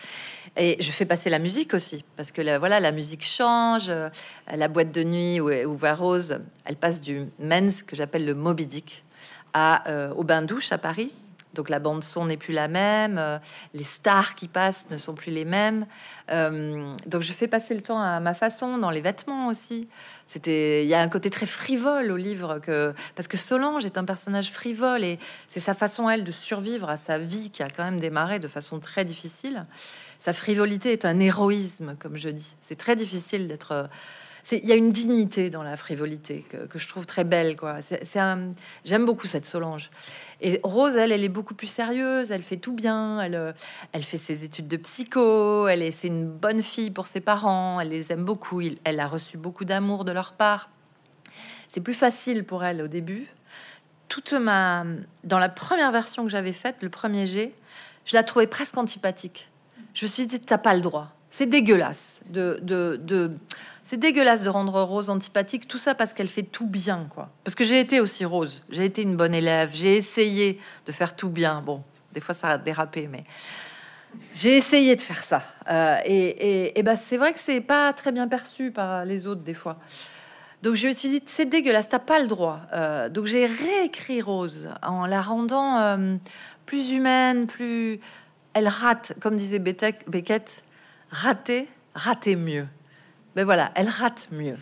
et je fais passer la musique aussi parce que voilà, la musique change. Euh, la boîte de nuit où, va Rose, elle passe du Men's que j'appelle le Moby Dick à euh, au bain douche à Paris donc la bande son n'est plus la même, euh, les stars qui passent ne sont plus les mêmes. Euh, donc je fais passer le temps à ma façon, dans les vêtements aussi. C'était, il y a un côté très frivole au livre que parce que Solange est un personnage frivole et c'est sa façon elle de survivre à sa vie qui a quand même démarré de façon très difficile. Sa frivolité est un héroïsme, comme je dis. C'est très difficile d'être il y a une dignité dans la frivolité que, je trouve très belle. Quoi. C'est, j'aime beaucoup cette Solange. Et Rose, elle, elle est beaucoup plus sérieuse. Elle fait tout bien. Elle, euh, elle fait ses études de psycho. Elle est, c'est une bonne fille pour ses parents. Elle les aime beaucoup. elle a reçu beaucoup d'amour de leur part. C'est plus facile pour elle au début. Toute ma, dans la première version que j'avais faite, le premier G, je la trouvais presque antipathique. Je me suis dit, t'as pas le droit. C'est dégueulasse c'est dégueulasse de rendre Rose antipathique, tout ça parce qu'elle fait tout bien, quoi. Parce que j'ai été aussi Rose, j'ai été une bonne élève, j'ai essayé de faire tout bien. Bon, des fois ça a dérapé, mais j'ai essayé de faire ça. Euh, et, ben, c'est vrai que c'est pas très bien perçu par les autres des fois. Donc je me suis dit, c'est dégueulasse, t'as pas le droit. Euh, donc j'ai réécrit Rose en la rendant euh, plus humaine, plus... Elle rate, comme disait Beckett, rater, rater mieux mais voilà, elle rate mieux.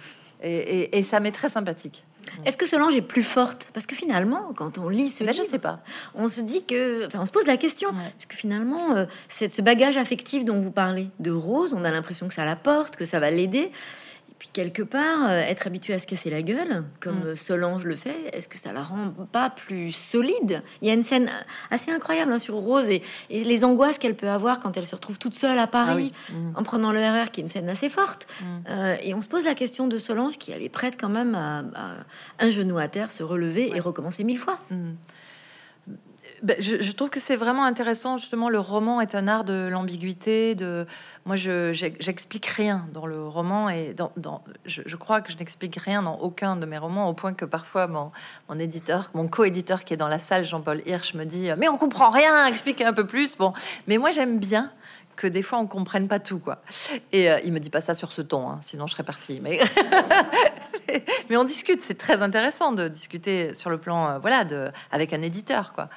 Et, ça m'est très sympathique. Est-ce que Solange est plus forte? Parce que finalement, quand on lit ce ben, livre, je sais pas. On se dit que, enfin, on se pose la question. Parce que finalement, euh, c'est ce bagage affectif dont vous parlez de Rose, on a l'impression que ça la porte, que ça va l'aider. Puis quelque part, euh, être habitué à se casser la gueule, comme Mm. Solange le fait, est-ce que ça la rend pas plus solide? Il y a une scène assez incroyable hein, sur Rose et, et les angoisses qu'elle peut avoir quand elle se retrouve toute seule à Paris Ah oui. Mm. en prenant le RR, qui est une scène assez forte. Mm. Euh, et on se pose la question de Solange, qui elle est prête quand même à, à un genou à terre, se relever et recommencer mille fois. Ben, je, trouve que c'est vraiment intéressant. Justement, le roman est un art de l'ambiguïté. De moi, j'explique rien dans le roman et je crois que je n'explique rien dans aucun de mes romans, au point que parfois mon, mon éditeur, mon co-éditeur qui est dans la salle, Jean-Paul Hirsch, me dit mais on comprend rien, explique un peu plus. Bon, mais moi j'aime bien que des fois on comprenne pas tout quoi. Et euh, il me dit pas ça sur ce ton, hein, sinon je serais partie. Mais [laughs] mais on discute, c'est très intéressant de discuter sur le plan, euh, voilà, de, avec un éditeur, quoi.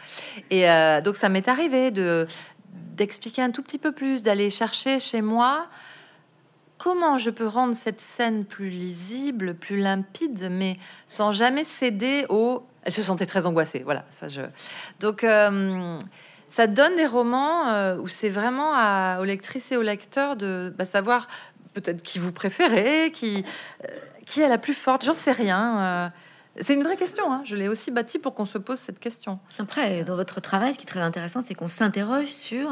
Et euh, donc ça m'est arrivé de d'expliquer un tout petit peu plus, d'aller chercher chez moi comment je peux rendre cette scène plus lisible, plus limpide, mais sans jamais céder au. Elle se sentait très angoissée, voilà. Ça, je. Donc. Euh, ça donne des romans euh, où c'est vraiment à, aux lectrices et aux lecteurs de bah, savoir peut-être qui vous préférez, qui, euh, qui est la plus forte, j'en sais rien. Euh. c'est une vraie question, hein. je l'ai aussi bâti pour qu'on se pose cette question. Après, dans votre travail, ce qui est très intéressant, c'est qu'on s'interroge sur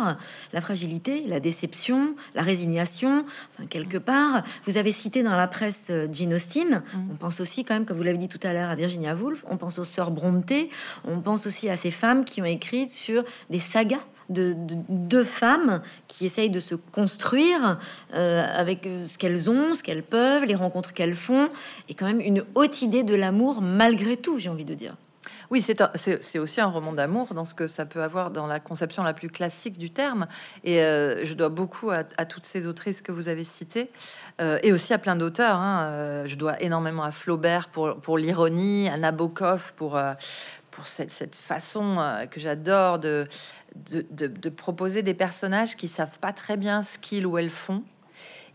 la fragilité, la déception, la résignation. Enfin, quelque part, vous avez cité dans la presse euh, Jane Austen. Mm. On pense aussi, quand même, comme vous l'avez dit tout à l'heure, à Virginia Woolf. On pense aux sœurs Bronte. On pense aussi à ces femmes qui ont écrit sur des sagas. De, de- de femmes qui essayent de se construire euh, avec ce qu'elles ont, ce qu'elles peuvent, les rencontres qu'elles font, et quand même une haute idée de l'amour malgré tout, j'ai envie de dire. Oui, c'est aussi un roman d'amour dans ce que ça peut avoir dans la conception la plus classique du terme. Et euh, je dois beaucoup à, toutes ces autrices que vous avez citées, euh, et aussi à plein d'auteurs. hein. Je dois énormément à Flaubert pour, pour l'ironie, à Nabokov pour, pour cette, façon euh, que j'adore de, de, proposer des personnages qui savent pas très bien ce qu'ils ou elles font.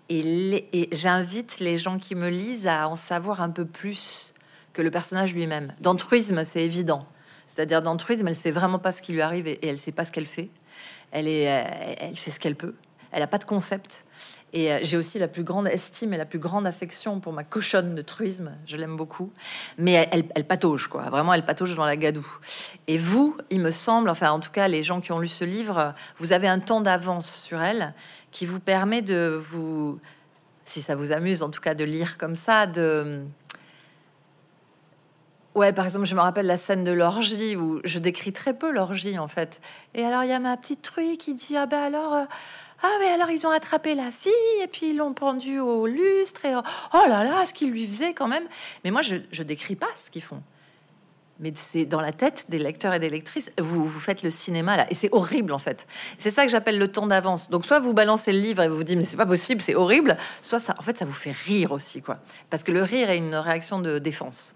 Et, et j'invite les gens qui me lisent à en savoir un peu plus que le personnage lui-même. Dans Truisme, c'est évident. C'est-à-dire, dans Truisme, elle sait vraiment pas ce qui lui arrive et, elle sait pas ce qu'elle fait. Elle, est, euh, elle fait ce qu'elle peut. Elle a pas de concept. Et euh, j'ai aussi la plus grande estime et la plus grande affection pour ma cochonne de truisme. Je l'aime beaucoup. Mais elle, elle, patauge, quoi. Vraiment, elle patauge dans la gadoue. Et vous, il me semble, enfin, en tout cas, les gens qui ont lu ce livre, vous avez un temps d'avance sur elle qui vous permet de vous, si ça vous amuse, en tout cas, de lire comme ça, de. Ouais, par exemple, je me rappelle la scène de l'orgie où je décris très peu l'orgie en fait. Et alors il y a ma petite truie qui dit ah ben alors euh, ah mais alors ils ont attrapé la fille et puis ils l'ont pendue au lustre et oh, oh là là ce qu'ils lui faisaient quand même. Mais moi je je décris pas ce qu'ils font. Mais c'est dans la tête des lecteurs et des lectrices. Vous, vous faites le cinéma là, et c'est horrible en fait. C'est ça que j'appelle le temps d'avance. Donc soit vous balancez le livre et vous vous dites mais c'est pas possible, c'est horrible. Soit ça, en fait, ça vous fait rire aussi quoi. Parce que le rire est une réaction de défense.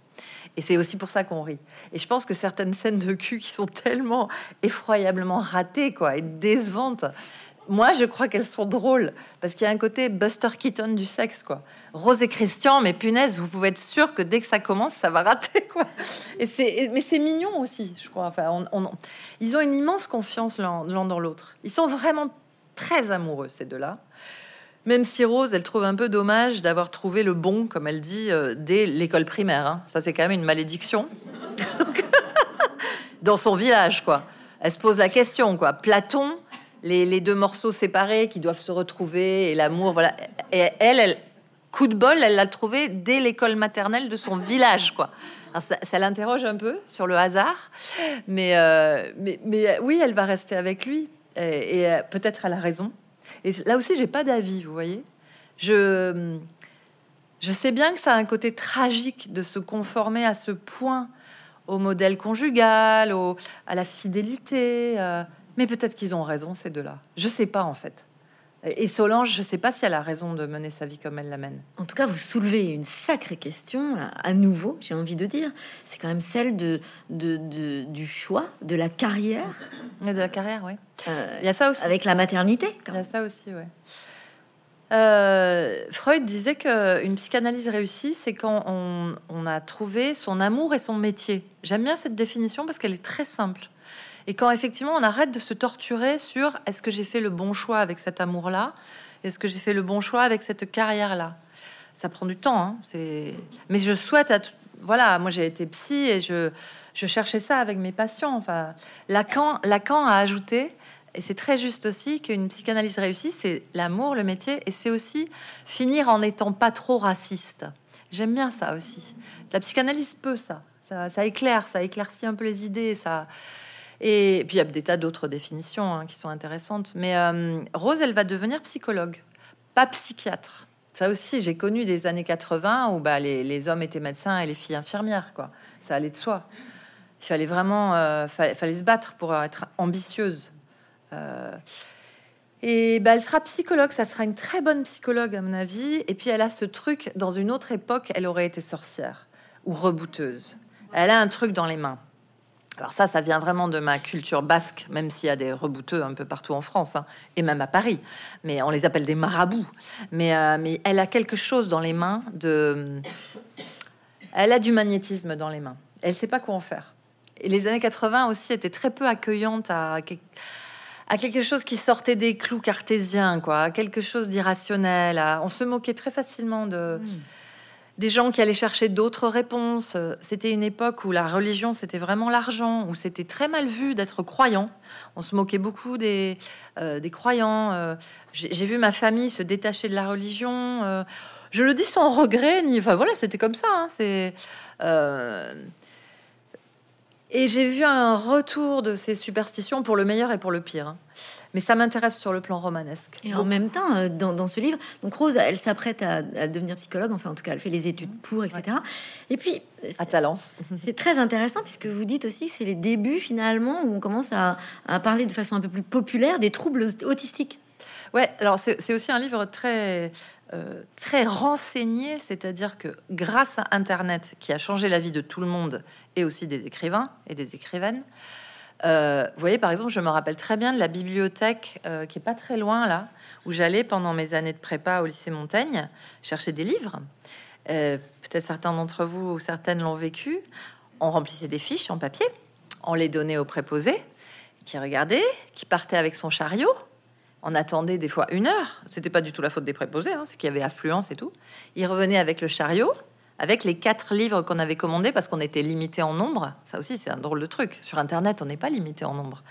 Et c'est aussi pour ça qu'on rit. Et je pense que certaines scènes de cul qui sont tellement effroyablement ratées, quoi, et décevantes. Moi, je crois qu'elles sont drôles parce qu'il y a un côté Buster Keaton du sexe, quoi. Rose et Christian, mais punaise, vous pouvez être sûr que dès que ça commence, ça va rater, [laughs] quoi. Et c'est, mais c'est mignon aussi, je crois. Enfin, on- ils ont une immense confiance l'un l'un dans l'autre. Ils sont vraiment très amoureux ces deux-là. Même si Rose, elle trouve un peu dommage d'avoir trouvé le bon, comme elle dit, euh, dès l'école primaire. hein. Ça, c'est quand même une malédiction. [laughs] [laughs] Dans son village, quoi. Elle se pose la question, quoi. Platon, les, deux morceaux séparés qui doivent se retrouver et l'amour, voilà. Et elle, coup de bol, elle l'a trouvé dès l'école maternelle de son village, quoi. Ça, l'interroge un peu sur le hasard, mais, euh, mais, euh, oui, elle va rester avec lui. Et, euh, peut-être elle a raison. Et là aussi, j'ai pas d'avis, vous voyez. Je, je sais bien que ça a un côté tragique de se conformer à ce point au modèle conjugal, au, à la fidélité. Mais peut-être qu'ils ont raison, ces deux-là. Je sais pas, en fait. Et Solange, je sais pas si elle a raison de mener sa vie comme elle la mène. En tout cas, vous soulevez une sacrée question, à, nouveau, j'ai envie de dire. C'est quand même celle de, de- de- du choix, de la carrière, Et de la carrière, oui. euh, Il y a ça aussi. avec la maternité. quand Il y a ça aussi, ouais. Euh, Freud disait qu'une psychanalyse réussie, c'est quand on, on a trouvé son amour et son métier. J'aime bien cette définition parce qu'elle est très simple. Et quand effectivement on arrête de se torturer sur est-ce que j'ai fait le bon choix avec cet amour-là? Est-ce que j'ai fait le bon choix avec cette carrière-là? Ça prend du temps. Hein. Mais je souhaite à voilà, moi j'ai été psy et je, je cherchais ça avec mes patients. Enfin, Lacan, Lacan a ajouté, et c'est très juste aussi, qu'une psychanalyse réussie, c'est l'amour, le métier, et c'est aussi finir en n'étant pas trop raciste. J'aime bien ça aussi. La psychanalyse peut ça. Ça, éclaire, ça éclaircit un peu les idées, ça. Et puis il y a des tas d'autres définitions hein, qui sont intéressantes. Mais euh, Rose, elle va devenir psychologue, pas psychiatre. Ça aussi, j'ai connu des années 80 où bah, les, hommes étaient médecins et les filles infirmières, quoi. Ça allait de soi. Il fallait vraiment, euh, fallait, se battre pour être ambitieuse. Euh, et bah, elle sera psychologue, ça sera une très bonne psychologue à mon avis. Et puis elle a ce truc, dans une autre époque, elle aurait été sorcière ou rebouteuse. Elle a un truc dans les mains. Alors ça, ça vient vraiment de ma culture basque, même s'il y a des rebouteux un peu partout en France, hein, et même à Paris. Mais on les appelle des marabouts. Mais, euh, mais elle a quelque chose dans les mains de... Elle a du magnétisme dans les mains. Elle sait pas quoi en faire. Et les années 80 aussi étaient très peu accueillantes à, quelque chose qui sortait des clous cartésiens, quoi, à quelque chose d'irrationnel. On se moquait très facilement de... Hmm des gens qui allaient chercher d'autres réponses. C'était une époque où la religion, c'était vraiment l'argent, où c'était très mal vu d'être croyant. On se moquait beaucoup des, euh, des croyants. Euh, j'ai vu ma famille se détacher de la religion. Euh, je le dis sans regret, ni enfin voilà, c'était comme ça. Hein, c'est et j'ai vu un retour de ces superstitions pour le meilleur et pour le pire. Mais ça m'intéresse sur le plan romanesque. Et en même temps, euh, dans, ce livre, donc Rose, elle s'apprête à, devenir psychologue, enfin en tout cas, elle fait les études pour, etc. Et puis, à Talence. C'est très intéressant puisque vous dites aussi que c'est les débuts finalement où on commence à, parler de façon un peu plus populaire des troubles autistiques. Ouais, alors c'est aussi un livre très euh, très renseigné, c'est-à-dire que grâce à Internet, qui a changé la vie de tout le monde, et aussi des écrivains et des écrivaines, euh, vous voyez, par exemple, je me rappelle très bien de la bibliothèque euh, qui est pas très loin là, où j'allais pendant mes années de prépa au lycée Montaigne chercher des livres. Euh, peut-être certains d'entre vous ou certaines l'ont vécu. On remplissait des fiches en papier, on les donnait au préposé, qui regardait, qui partait avec son chariot. On attendait des fois une heure. C'était pas du tout la faute des préposés, hein, c'est qu'il y avait affluence et tout. Il revenait avec le chariot avec les quatre livres qu'on avait commandés parce qu'on était limité en nombre. Ça aussi, c'est un drôle de truc. Sur Internet, on n'est pas limité en nombre.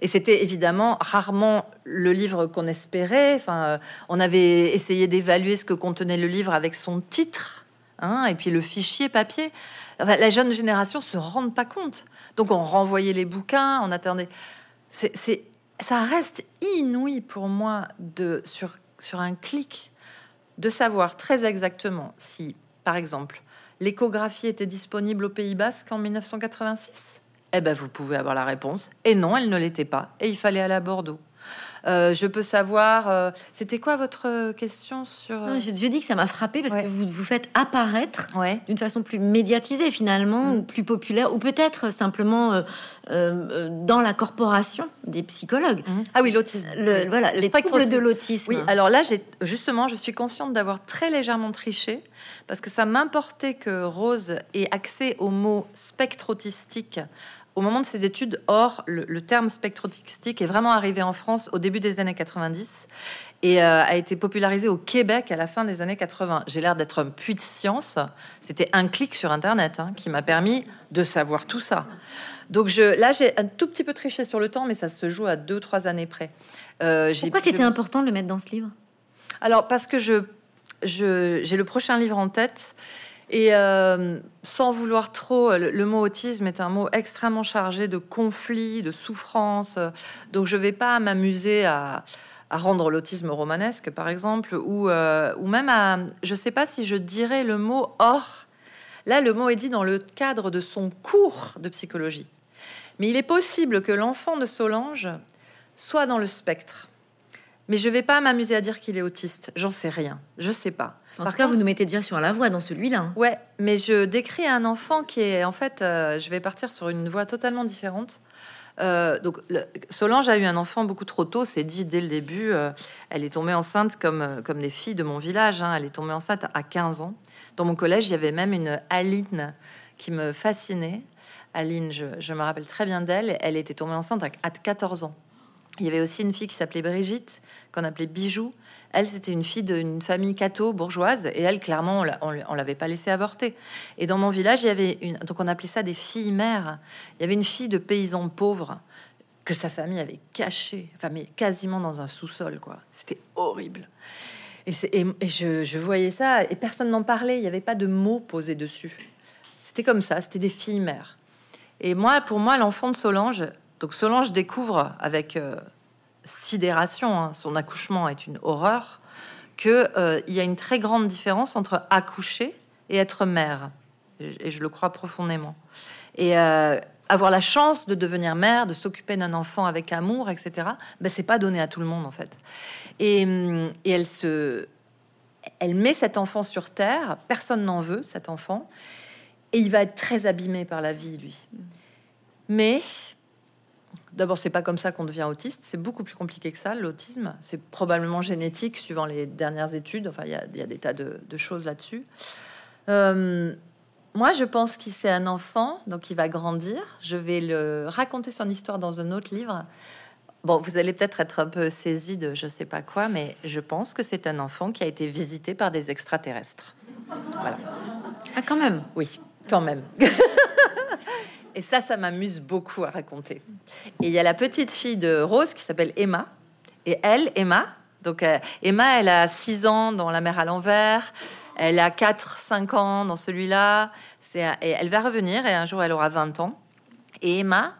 Et c'était évidemment rarement le livre qu'on espérait. Enfin, euh, on avait essayé d'évaluer ce que contenait le livre avec son titre, hein, et puis le fichier papier. la jeune génération se rend pas compte. Donc on renvoyait les bouquins, on attendait. C'est, ça reste inouï pour moi de sur sur un clic de savoir très exactement si par exemple, l'échographie était disponible au Pays Basque en 1986 Eh ben, vous pouvez avoir la réponse. Et non, elle ne l'était pas. Et il fallait aller à Bordeaux. Euh, je peux savoir. Euh, c'était quoi votre question sur euh, je, dis que ça m'a frappé parce que vous vous faites apparaître d'une façon plus médiatisée finalement, mm. ou plus populaire, ou peut-être simplement dans la corporation des psychologues. Mm. Ah oui, l'autisme. Le, voilà, les troubles de l'autisme. Oui, alors là, justement, je suis consciente d'avoir très légèrement triché parce que ça m'importait que Rose ait accès au mot spectre autistique au moment de ses études. Or, le, terme spectre autistique est vraiment arrivé en France au début des années 90 et euh, a été popularisé au Québec à la fin des années 80. J'ai l'air d'être un puits de science. C'était un clic sur Internet hein, qui m'a permis de savoir tout ça. Donc je, là, j'ai un tout petit peu triché sur le temps, mais ça se joue à deux, trois années près. Euh, Pourquoi c'était important de le mettre dans ce livre? Alors, parce que je, j'ai le prochain livre en tête et euh, sans vouloir trop, le, mot autisme est un mot extrêmement chargé de conflits, de souffrances. Donc je ne vais pas m'amuser à, rendre l'autisme romanesque, par exemple, ou, euh, ou même à... Je ne sais pas si je dirais le mot or. Là, le mot est dit dans le cadre de son cours de psychologie. Mais il est possible que l'enfant de Solange soit dans le spectre. Mais je ne vais pas m'amuser à dire qu'il est autiste. J'en sais rien. Je ne sais pas. En tout cas, vous nous mettez déjà sur la voie dans celui-là. Ouais, mais je décris un enfant qui est en fait, euh, je vais partir sur une voie totalement différente. Euh, donc Solange a eu un enfant beaucoup trop tôt, c'est dit dès le début. Euh, elle est tombée enceinte comme, comme les filles de mon village. Hein. Elle est tombée enceinte à 15 ans. Dans mon collège, il y avait même une Aline qui me fascinait. Aline, je, je me rappelle très bien d'elle. Elle était tombée enceinte à 14 ans. Il y avait aussi une fille qui s'appelait Brigitte, qu'on appelait Bijou. Elle, c'était une fille d'une famille catho bourgeoise, et elle, clairement, on, l'avait pas laissée avorter. Et dans mon village, il y avait une, donc on appelait ça des filles mères. Il y avait une fille de paysan pauvre que sa famille avait caché, enfin, mais quasiment dans un sous-sol, quoi. C'était horrible. Et, et, je, je, voyais ça, et personne n'en parlait, il n'y avait pas de mots posés dessus. C'était comme ça, c'était des filles mères. Et moi, pour moi, l'enfant de Solange, donc Solange découvre avec euh, sidération, hein, son accouchement est une horreur, qu'il euh, y a une très grande différence entre accoucher et être mère. Et, je le crois profondément. Et euh, avoir la chance de devenir mère, de s'occuper d'un enfant avec amour, etc. Ben c'est pas donné à tout le monde en fait. Et, et, elle se, elle met cet enfant sur terre. Personne n'en veut cet enfant, et il va être très abîmé par la vie lui. Mais D'abord, c'est pas comme ça qu'on devient autiste. C'est beaucoup plus compliqué que ça. L'autisme, c'est probablement génétique, suivant les dernières études. Enfin, il y, a des tas de, choses là-dessus. Euh, moi, je pense qu'il c'est un enfant, donc il va grandir. Je vais le raconter son histoire dans un autre livre. Bon, vous allez peut-être être un peu saisi de je sais pas quoi, mais je pense que c'est un enfant qui a été visité par des extraterrestres. Voilà. Ah, quand même. Oui, quand même. [laughs] Et ça, ça m'amuse beaucoup à raconter. Et il y a la petite fille de Rose qui s'appelle Emma. Et elle, Emma, donc euh, Emma, elle a 6 ans dans La mer à l'envers. Elle a 4-5 ans dans celui-là. Elle va revenir et un jour, elle aura 20 ans. Et Emma,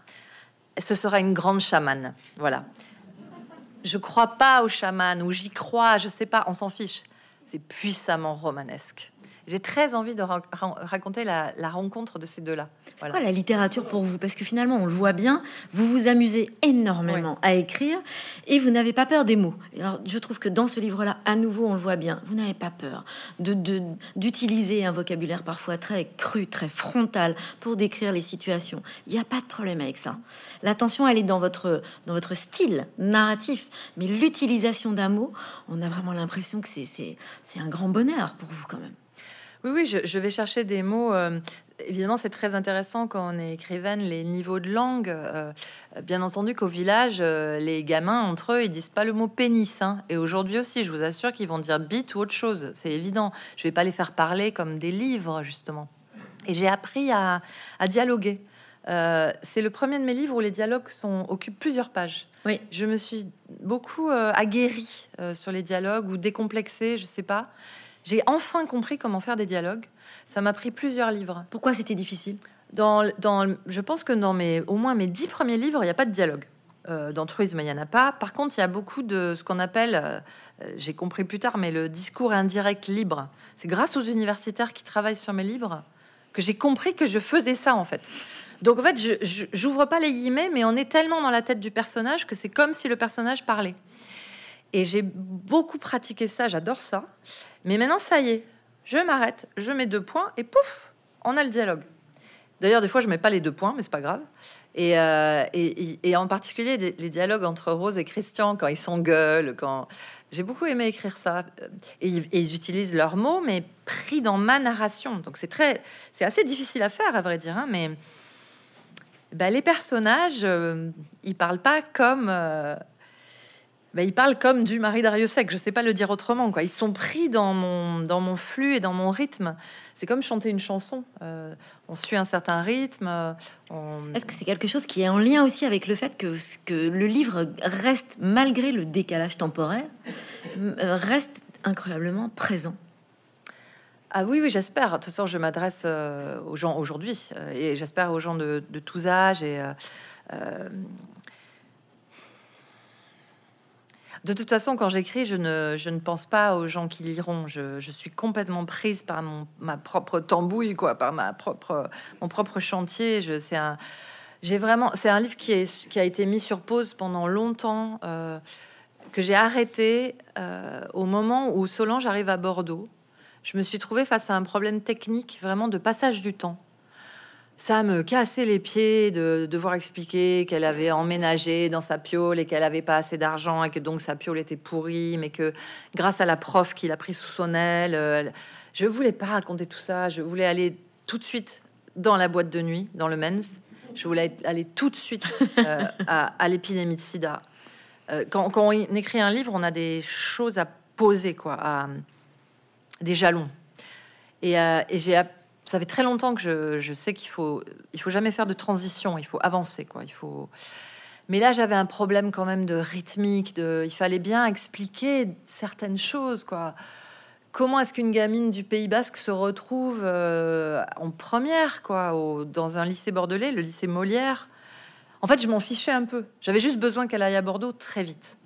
ce sera une grande chamane. Voilà. Je crois pas aux chamanes ou j'y crois, je sais pas, on s'en fiche. C'est puissamment romanesque. J'ai très envie de raconter la, rencontre de ces deux-là. C'est quoi la littérature pour vous? Parce que finalement, on le voit bien, vous vous amusez énormément à écrire et vous n'avez pas peur des mots. Alors, je trouve que dans ce livre-là, à nouveau, on le voit bien, vous n'avez pas peur d'utiliser de, un vocabulaire parfois très cru, très frontal pour décrire les situations. Il n'y a pas de problème avec ça. L'attention, elle est dans votre, dans votre style narratif, mais l'utilisation d'un mot, on a vraiment l'impression que c'est un grand bonheur pour vous quand même. Oui, oui, je, vais chercher des mots. Euh, évidemment, c'est très intéressant quand on est écrivaine, les niveaux de langue. Euh, bien entendu qu'au village, euh, les gamins, entre eux, ils disent pas le mot pénis. Hein. Et aujourd'hui aussi, je vous assure qu'ils vont dire bite ou autre chose. C'est évident. Je vais pas les faire parler comme des livres, justement. Et j'ai appris à, dialoguer. c'est le premier de mes livres où les dialogues sont, occupent plusieurs pages. Oui. Je me suis beaucoup aguerrie sur les dialogues ou décomplexée, je sais pas. J'ai enfin compris comment faire des dialogues. Ça m'a pris plusieurs livres. Pourquoi c'était difficile? Dans, dans, Je pense que dans mes, au moins mes dix premiers livres, il n'y a pas de dialogue. Euh, D'entruisme, il n'y en a pas. Par contre, il y a beaucoup de ce qu'on appelle, euh, j'ai compris plus tard, mais le discours indirect libre. C'est grâce aux universitaires qui travaillent sur mes livres que j'ai compris que je faisais ça, en fait. Donc, en fait, je j'ouvre pas les guillemets, mais on est tellement dans la tête du personnage que c'est comme si le personnage parlait. Et j'ai beaucoup pratiqué ça, j'adore ça. Mais maintenant, ça y est, je m'arrête, je mets deux points et pouf, on a le dialogue. D'ailleurs, des fois, je mets pas les deux points, mais c'est pas grave. Et, euh, en particulier, les dialogues entre Rose et Christian, quand ils s'engueulent, quand j'ai beaucoup aimé écrire ça. Et, ils utilisent leurs mots, mais pris dans ma narration. Donc c'est très, c'est assez difficile à faire, à vrai dire. Hein, mais ben, les personnages, euh, ils parlent pas comme euh, bah, ils parlent comme du Marie Dariussec, je sais pas le dire autrement. Quoi. Ils sont pris dans mon, dans mon flux et dans mon rythme. C'est comme chanter une chanson. Euh, on suit un certain rythme. Euh, Est-ce que c'est quelque chose qui est en lien aussi avec le fait que, que le livre reste, malgré le décalage temporel, euh, reste incroyablement présent? Ah oui, oui, j'espère. De toute façon, je m'adresse aux gens aujourd'hui et j'espère aux gens de, de tous âges et De toute façon, quand j'écris, je ne, je ne pense pas aux gens qui liront. Je, je suis complètement prise par mon, ma propre tambouille, quoi, par ma propre, mon propre chantier. Je, c'est un, j'ai vraiment, c'est un livre qui, est, qui a été mis sur pause pendant longtemps, euh, que j'ai arrêté euh, au moment où Solange arrive à Bordeaux. Je me suis trouvée face à un problème technique, vraiment de passage du temps ça me cassait les pieds de devoir expliquer qu'elle avait emménagé dans sa piole et qu'elle avait pas assez d'argent et que donc sa piole était pourrie, mais que grâce à la prof qui l'a pris sous son aile, euh, je voulais pas raconter tout ça. Je voulais aller tout de suite dans la boîte de nuit, dans le men's. Je voulais aller tout de suite euh, [laughs] à, l'épidémie de SIDA. Euh, quand, quand, on écrit un livre, on a des choses à poser quoi, à, des jalons. Et, euh, et j'ai, ça fait très longtemps que je, sais qu'il faut, il faut jamais faire de transition, il faut avancer quoi, il faut. Mais là, j'avais un problème quand même de rythmique, de, il fallait bien expliquer certaines choses quoi. Comment est-ce qu'une gamine du Pays Basque se retrouve euh, en première, quoi, dans un lycée bordelais, le lycée Molière? En fait, je m'en fichais un peu. J'avais juste besoin qu'elle aille à Bordeaux très vite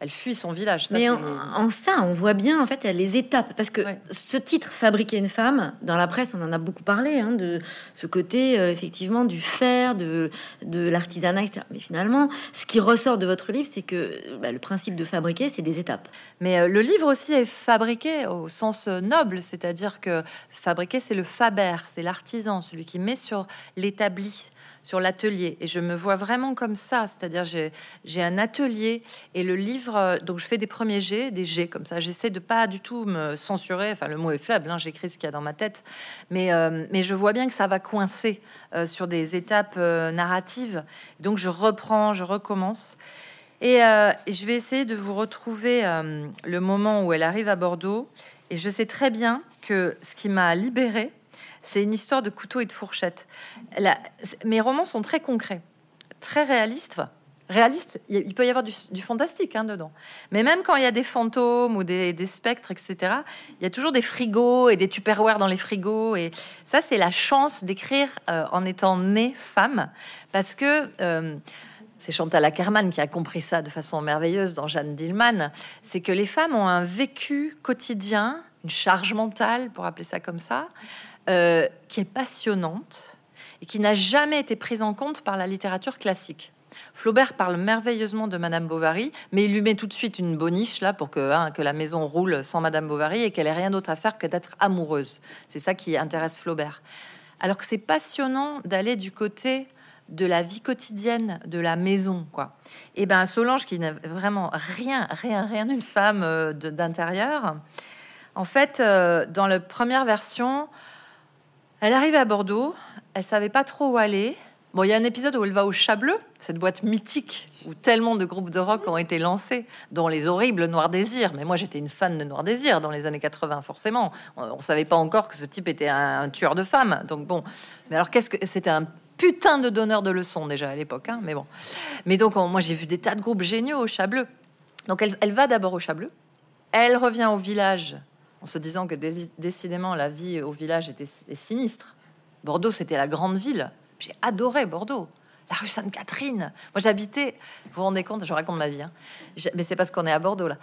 elle fuit son village. Mais en, ça, on voit bien en fait les étapes parce que ce titre "Fabriquer une femme" dans la presse, on en a beaucoup parlé hein, de ce côté euh, effectivement du fer, de de l'artisanat, etc. Mais finalement, ce qui ressort de votre livre, c'est que bah, le principe de fabriquer, c'est des étapes. Mais euh, le livre aussi est fabriqué au sens euh, noble, c'est-à-dire que fabriquer, c'est le faber, c'est l'artisan, celui qui met sur l'établi sur l'atelier. Et je me vois vraiment comme ça, c'est-à-dire j'ai un atelier et le livre, euh, donc je fais des premiers jets, des jets comme ça. J'essaie de pas du tout me censurer, enfin le mot est faible, hein, j'écris ce qu'il y a dans ma tête, mais, euh, mais je vois bien que ça va coincer euh, sur des étapes narratives. Donc je reprends, je recommence. Et, je vais essayer de vous retrouver le moment où elle arrive à Bordeaux. Et je sais très bien que ce qui m'a libérée, c'est une histoire de couteau et de fourchette. mes romans sont très concrets, très réalistes. réalistes, il peut y avoir du, fantastique hein, dedans. Mais même quand il y a des fantômes ou des, spectres, etc., il y a toujours des frigos et des tupperwares dans les frigos. Et ça, c'est la chance d'écrire euh, en étant née femme. Parce que... Euh, c'est Chantal Ackerman qui a compris ça de façon merveilleuse dans Jeanne Dillman, c'est que les femmes ont un vécu quotidien, une charge mentale, pour appeler ça comme ça, euh, qui est passionnante et qui n'a jamais été prise en compte par la littérature classique. Flaubert parle merveilleusement de Madame Bovary, mais il lui met tout de suite une boniche là pour que, hein, que la maison roule sans Madame Bovary et qu'elle ait rien d'autre à faire que d'être amoureuse. C'est ça qui intéresse Flaubert. Alors que c'est passionnant d'aller du côté de la vie quotidienne de la maison, quoi. Et ben Solange, qui n'a vraiment rien, rien, rien d'une femme euh, d'intérieur, en fait, euh, dans la première version, elle arrive à Bordeaux, elle savait pas trop où aller. Bon, il y a un épisode où elle va au Chableux, cette boîte mythique où tellement de groupes de rock ont été lancés, dont les horribles Noir Désir. Mais moi, j'étais une fan de Noir Désir dans les années 80, forcément. On, ne savait pas encore que ce type était un, tueur de femmes. Donc bon, mais alors qu'est-ce que c'était un putain de donneur de leçons déjà à l'époque, hein, mais bon. Mais donc moi j'ai vu des tas de groupes géniaux au Chableux. Donc elle, elle va d'abord au Chableux, elle revient au village en se disant que décidément la vie au village était sinistre. Bordeaux, c'était la grande ville. J'ai adoré Bordeaux. La rue Sainte-Catherine. Moi, j'habitais. Vous vous rendez compte Je raconte ma vie. Hein. Mais c'est parce qu'on est à Bordeaux là.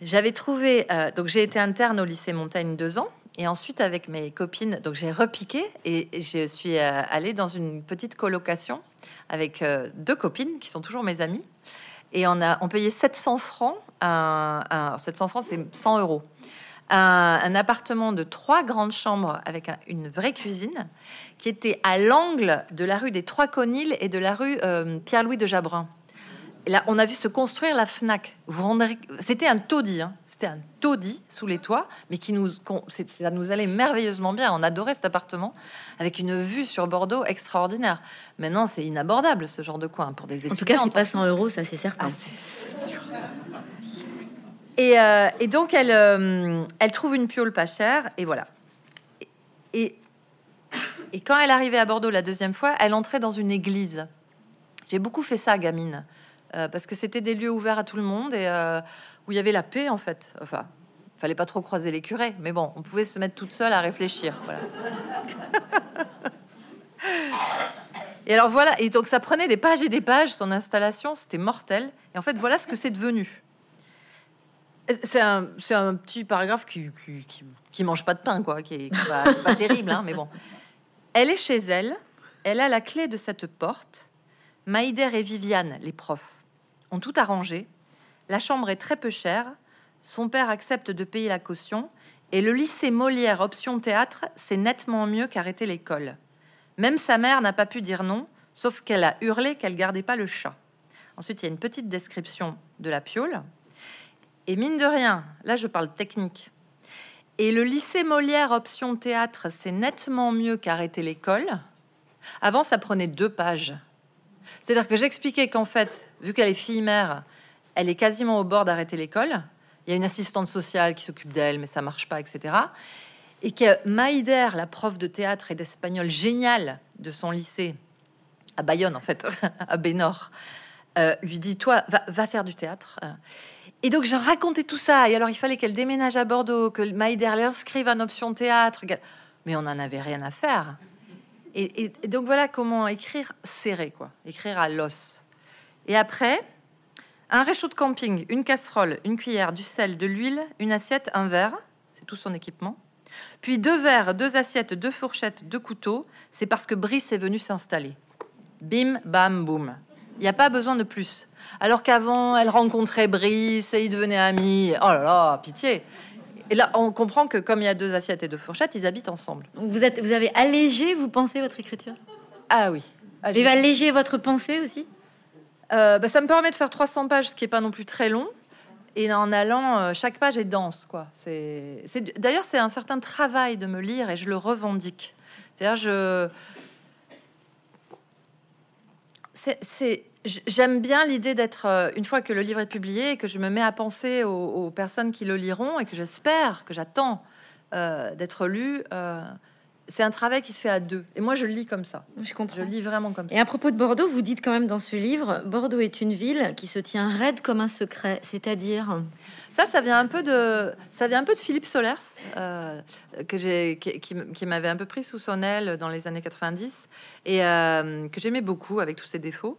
J'avais trouvé. Euh, donc, j'ai été interne au lycée Montaigne deux ans. Et ensuite, avec mes copines, donc j'ai repiqué et je suis euh, allée dans une petite colocation avec euh, deux copines qui sont toujours mes amies. Et on a on payait 700 francs. Un, 700 francs, c'est 100 euros un, appartement de trois grandes chambres avec une vraie cuisine qui était à l'angle de la rue des Trois Conils et de la rue euh, Pierre-Louis de Jabrun. Et là, on a vu se construire la Fnac. Vous C'était un taudis, hein. c'était un taudis sous les toits, mais qui nous, ça nous allait merveilleusement bien. On adorait cet appartement avec une vue sur Bordeaux extraordinaire. Maintenant, c'est inabordable ce genre de coin pour des étudiants. En tout cas, c'est pas 100 euros, ça c'est certain. Ah, sûr. Euh, et, donc, elle, euh, trouve une piole pas chère, et voilà. Et, et quand elle arrivait à Bordeaux la deuxième fois, elle entrait dans une église. J'ai beaucoup fait ça, gamine, euh, parce que c'était des lieux ouverts à tout le monde et où il y avait la paix, en fait. Enfin, fallait pas trop croiser les curés, mais bon, on pouvait se mettre toute seule à réfléchir. Voilà. [laughs] et alors voilà, et donc ça prenait des pages et des pages, son installation, c'était mortel. Et en fait, voilà ce que c'est devenu. C'est un, petit paragraphe qui, qui, mange pas de pain, quoi, qui est, pas, terrible, hein, mais bon. Elle est chez elle, elle a la clé de cette porte. Maïder et Viviane, les profs, ont tout arrangé. La chambre est très peu chère. Son père accepte de payer la caution. Et le lycée Molière option théâtre, c'est nettement mieux qu'arrêter l'école. Même sa mère n'a pas pu dire non, sauf qu'elle a hurlé qu'elle gardait pas le chat. Ensuite, il y a une petite description de la piole. Et mine de rien, là je parle technique. Et le lycée Molière option théâtre, c'est nettement mieux qu'arrêter l'école. Avant, ça prenait deux pages. C'est-à-dire que j'expliquais qu'en fait, vu qu'elle est fille mère, elle est quasiment au bord d'arrêter l'école. Il y a une assistante sociale qui s'occupe d'elle, mais ça marche pas, etc. Et que Maïder, la prof de théâtre et d'espagnol géniale de son lycée, à Bayonne en fait, [laughs] à Bénor, euh, lui dit Toi, va, faire du théâtre. Et donc, j'ai raconté tout ça. Et alors, il fallait qu'elle déménage à Bordeaux, que Maïder l'inscrive en option théâtre. Mais on n'en avait rien à faire. Et, donc, voilà comment écrire serré, quoi. Écrire à l'os. Et après, un réchaud de camping, une casserole, une cuillère, du sel, de l'huile, une assiette, un verre. C'est tout son équipement. Puis deux verres, deux assiettes, deux fourchettes, deux couteaux. C'est parce que Brice est venu s'installer. Bim, bam, boum. Il n'y a pas besoin de plus. Alors qu'avant, elle rencontrait Brice et ils devenaient amis. Oh là là, pitié. Et là, on comprend que comme il y a deux assiettes et deux fourchettes, ils habitent ensemble. vous, êtes, vous avez allégé, vous pensez, votre écriture? Ah oui. Ah, vous avez allégé votre pensée aussi? Euh, bah, Ça me permet de faire 300 pages, ce qui n'est pas non plus très long. Et en allant, euh, chaque page est dense, quoi. C'est, d'ailleurs, c'est un certain travail de me lire et je le revendique. C'est-à-dire, je, c'est, j'aime bien l'idée d'être, euh, une fois que le livre est publié, que je me mets à penser aux, personnes qui le liront et que j'espère, que j'attends euh, d'être lu. Euh, c'est un travail qui se fait à deux. Et moi, je lis comme ça. Je comprends. Je lis vraiment comme ça. Et à propos de Bordeaux, vous dites quand même dans ce livre, Bordeaux est une ville qui se tient raide comme un secret, c'est-à-dire ça, ça vient un peu de, ça vient un peu de Philippe Solers, euh, que j'ai, qui, m'avait un peu pris sous son aile dans les années 90 et euh, que j'aimais beaucoup avec tous ses défauts.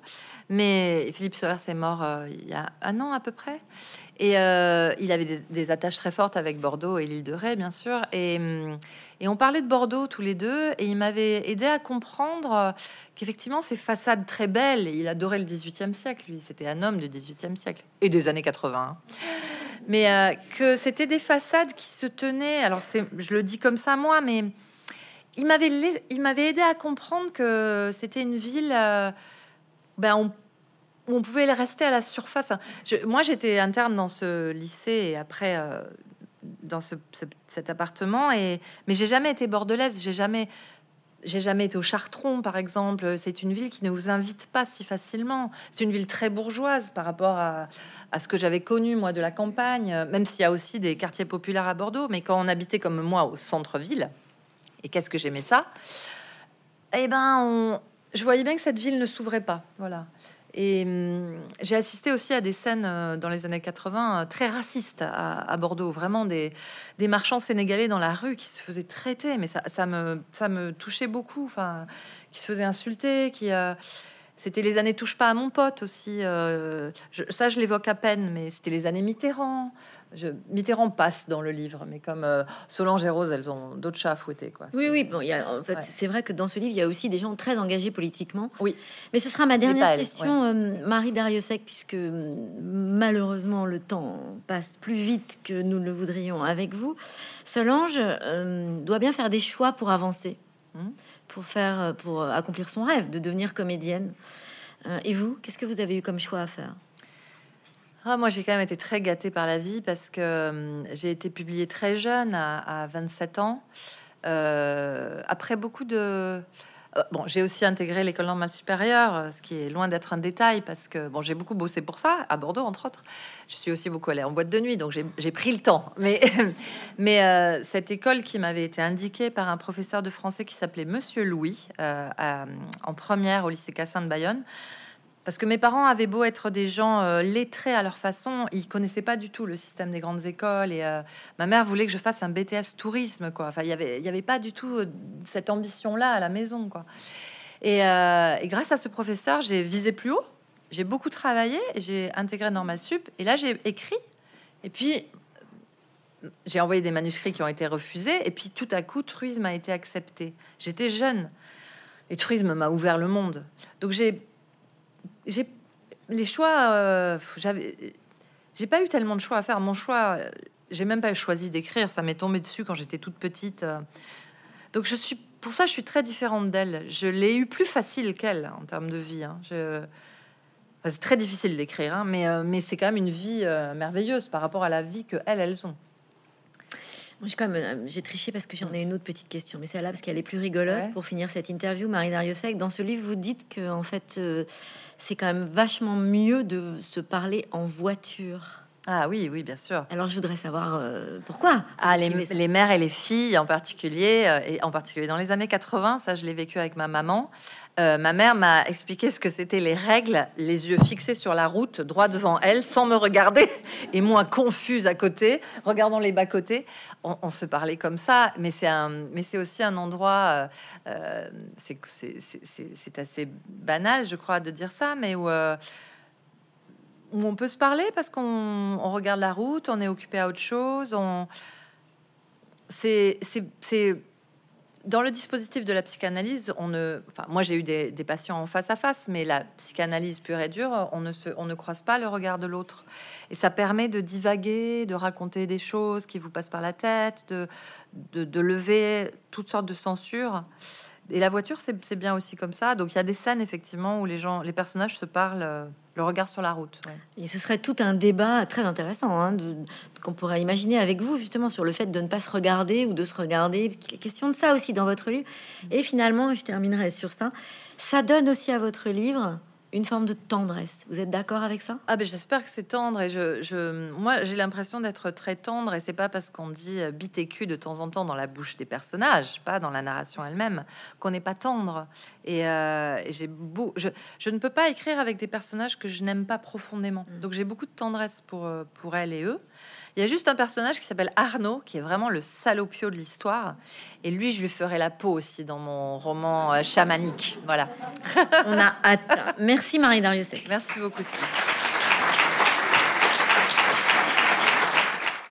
Mais Philippe Solers est mort euh, il y a un an à peu près. Et il avait des, attaches très fortes avec Bordeaux et l'île de Ré, bien sûr. Et hum, et on parlait de Bordeaux tous les deux, et il m'avait aidé à comprendre qu'effectivement, ces façades très belles, il adorait le 18e siècle, lui, c'était un homme du 18e siècle, et des années 80, mais euh, que c'était des façades qui se tenaient, alors je le dis comme ça moi, mais il m'avait aidé à comprendre que c'était une ville euh, ben, on, où on pouvait rester à la surface. moi, j'étais interne dans ce lycée, et après... Euh, dans cet appartement. Et, mais j'ai jamais été bordelaise, j'ai jamais, jamais été au Chartron, par exemple. C'est une ville qui ne vous invite pas si facilement. C'est une ville très bourgeoise par rapport à, à ce que j'avais connu, moi, de la campagne, même s'il y a aussi des quartiers populaires à Bordeaux. Mais quand on habitait comme moi au centre-ville, et qu'est-ce que j'aimais ça? Eh ben, on, je voyais bien que cette ville ne s'ouvrait pas. Voilà. Et hum, j'ai assisté aussi à des scènes euh, dans les années 80 euh, très racistes à, Bordeaux, vraiment des, marchands sénégalais dans la rue qui se faisaient traiter, mais ça, me, ça me touchait beaucoup, enfin, qui se faisaient insulter, qui... Euh, c'était les années touche pas à mon pote aussi. ça, je l'évoque à peine, mais c'était les années Mitterrand. Je, Mitterrand passe dans le livre, mais comme euh, Solange et Rose, elles ont d'autres chats à fouetter. Quoi. Oui, oui, bon, y a, en fait, c'est vrai que dans ce livre, il y a aussi des gens très engagés politiquement. Oui. Mais ce sera ma dernière question, euh, Marie Dariussec, puisque mm, malheureusement le temps passe plus vite que nous le voudrions avec vous. Solange euh, doit bien faire des choix pour avancer, hmm. pour faire, pour accomplir son rêve de devenir comédienne. et vous, qu'est-ce que vous avez eu comme choix à faire? Ah, moi, j'ai quand même été très gâtée par la vie parce que hum, j'ai été publiée très jeune, à, 27 ans. Euh, après beaucoup de... Euh, bon, j'ai aussi intégré l'école normale supérieure, ce qui est loin d'être un détail parce que bon, j'ai beaucoup bossé pour ça, à Bordeaux entre autres. Je suis aussi beaucoup allée en boîte de nuit, donc j'ai pris le temps. [laughs] Mais, euh, cette école qui m'avait été indiquée par un professeur de français qui s'appelait Monsieur Louis, en première au lycée Cassin de Bayonne, parce que mes parents avaient beau être des gens euh, lettrés à leur façon, ils connaissaient pas du tout le système des grandes écoles. Et euh, ma mère voulait que je fasse un BTS tourisme, quoi. Enfin, il y avait, pas du tout euh, cette ambition-là à la maison, quoi. Et, grâce à ce professeur, j'ai visé plus haut. J'ai beaucoup travaillé, j'ai intégré Normal Sup, et là j'ai écrit. Et puis j'ai envoyé des manuscrits qui ont été refusés, et puis tout à coup, Truisme a été accepté. J'étais jeune, et Truisme m'a ouvert le monde. Donc j'ai j'ai les choix, euh, j'avais, j'ai pas eu tellement de choix à faire. Mon choix, j'ai même pas choisi d'écrire. Ça m'est tombé dessus quand j'étais toute petite. Euh. Donc je suis, pour ça, je suis très différente d'elle. Je l'ai eu plus facile qu'elle en termes de vie. Hein. c'est très difficile d'écrire, hein, mais, euh, mais c'est quand même une vie merveilleuse par rapport à la vie que elles, elles ont. J'ai même j'ai triché parce que j'en ai une autre petite question, mais c'est là parce qu'elle est plus rigolote pour finir cette interview. Marie Dariussec, dans ce livre, vous dites que en fait c'est quand même vachement mieux de se parler en voiture. Ah oui, oui, bien sûr. Alors je voudrais savoir euh, pourquoi? Ah, les, les, mères et les filles en particulier, euh, et en particulier dans les années 80, ça je l'ai vécu avec ma maman. Euh, ma mère m'a expliqué ce que c'était les règles, les yeux fixés sur la route, droit devant elle, sans me regarder, [laughs] et moi confuse à côté, regardant les bas-côtés. On, se parlait comme ça, mais c'est aussi un endroit, euh, c'est assez banal, je crois, de dire ça, mais où, euh, on peut se parler parce qu'on regarde la route, on est occupé à autre chose, c'est dans le dispositif de la psychanalyse, moi j'ai eu des, patients en face à face, mais la psychanalyse pure et dure, on ne croise pas le regard de l'autre, et ça permet de divaguer, de raconter des choses qui vous passent par la tête, de, lever toutes sortes de censures. Et la voiture, c'est bien aussi comme ça. Donc il y a des scènes effectivement où les personnages se parlent, euh, le regard sur la route. Et ce serait tout un débat très intéressant hein, qu'on pourrait imaginer avec vous justement sur le fait de ne pas se regarder ou de se regarder. Parce qu'il est question de ça aussi dans votre livre. Et finalement, je terminerai sur ça. Ça donne aussi à votre livre une forme de tendresse. Vous êtes d'accord avec ça? Ah ben j'espère que c'est tendre et je, je moi j'ai l'impression d'être très tendre et c'est pas parce qu'on dit euh, bite et cul de temps en temps dans la bouche des personnages, pas dans la narration elle-même, qu'on n'est pas tendre. Et, euh, j'ai beau, je, je, ne peux pas écrire avec des personnages que je n'aime pas profondément. Mm. Donc j'ai beaucoup de tendresse pour euh, pour elle et eux. Il y a juste un personnage qui s'appelle Arnaud, qui est vraiment le salopio de l'histoire. Et lui, je lui ferai la peau aussi dans mon roman euh, chamanique. Voilà. On a hâte. Merci Marie Dariussec. Merci beaucoup. Steve.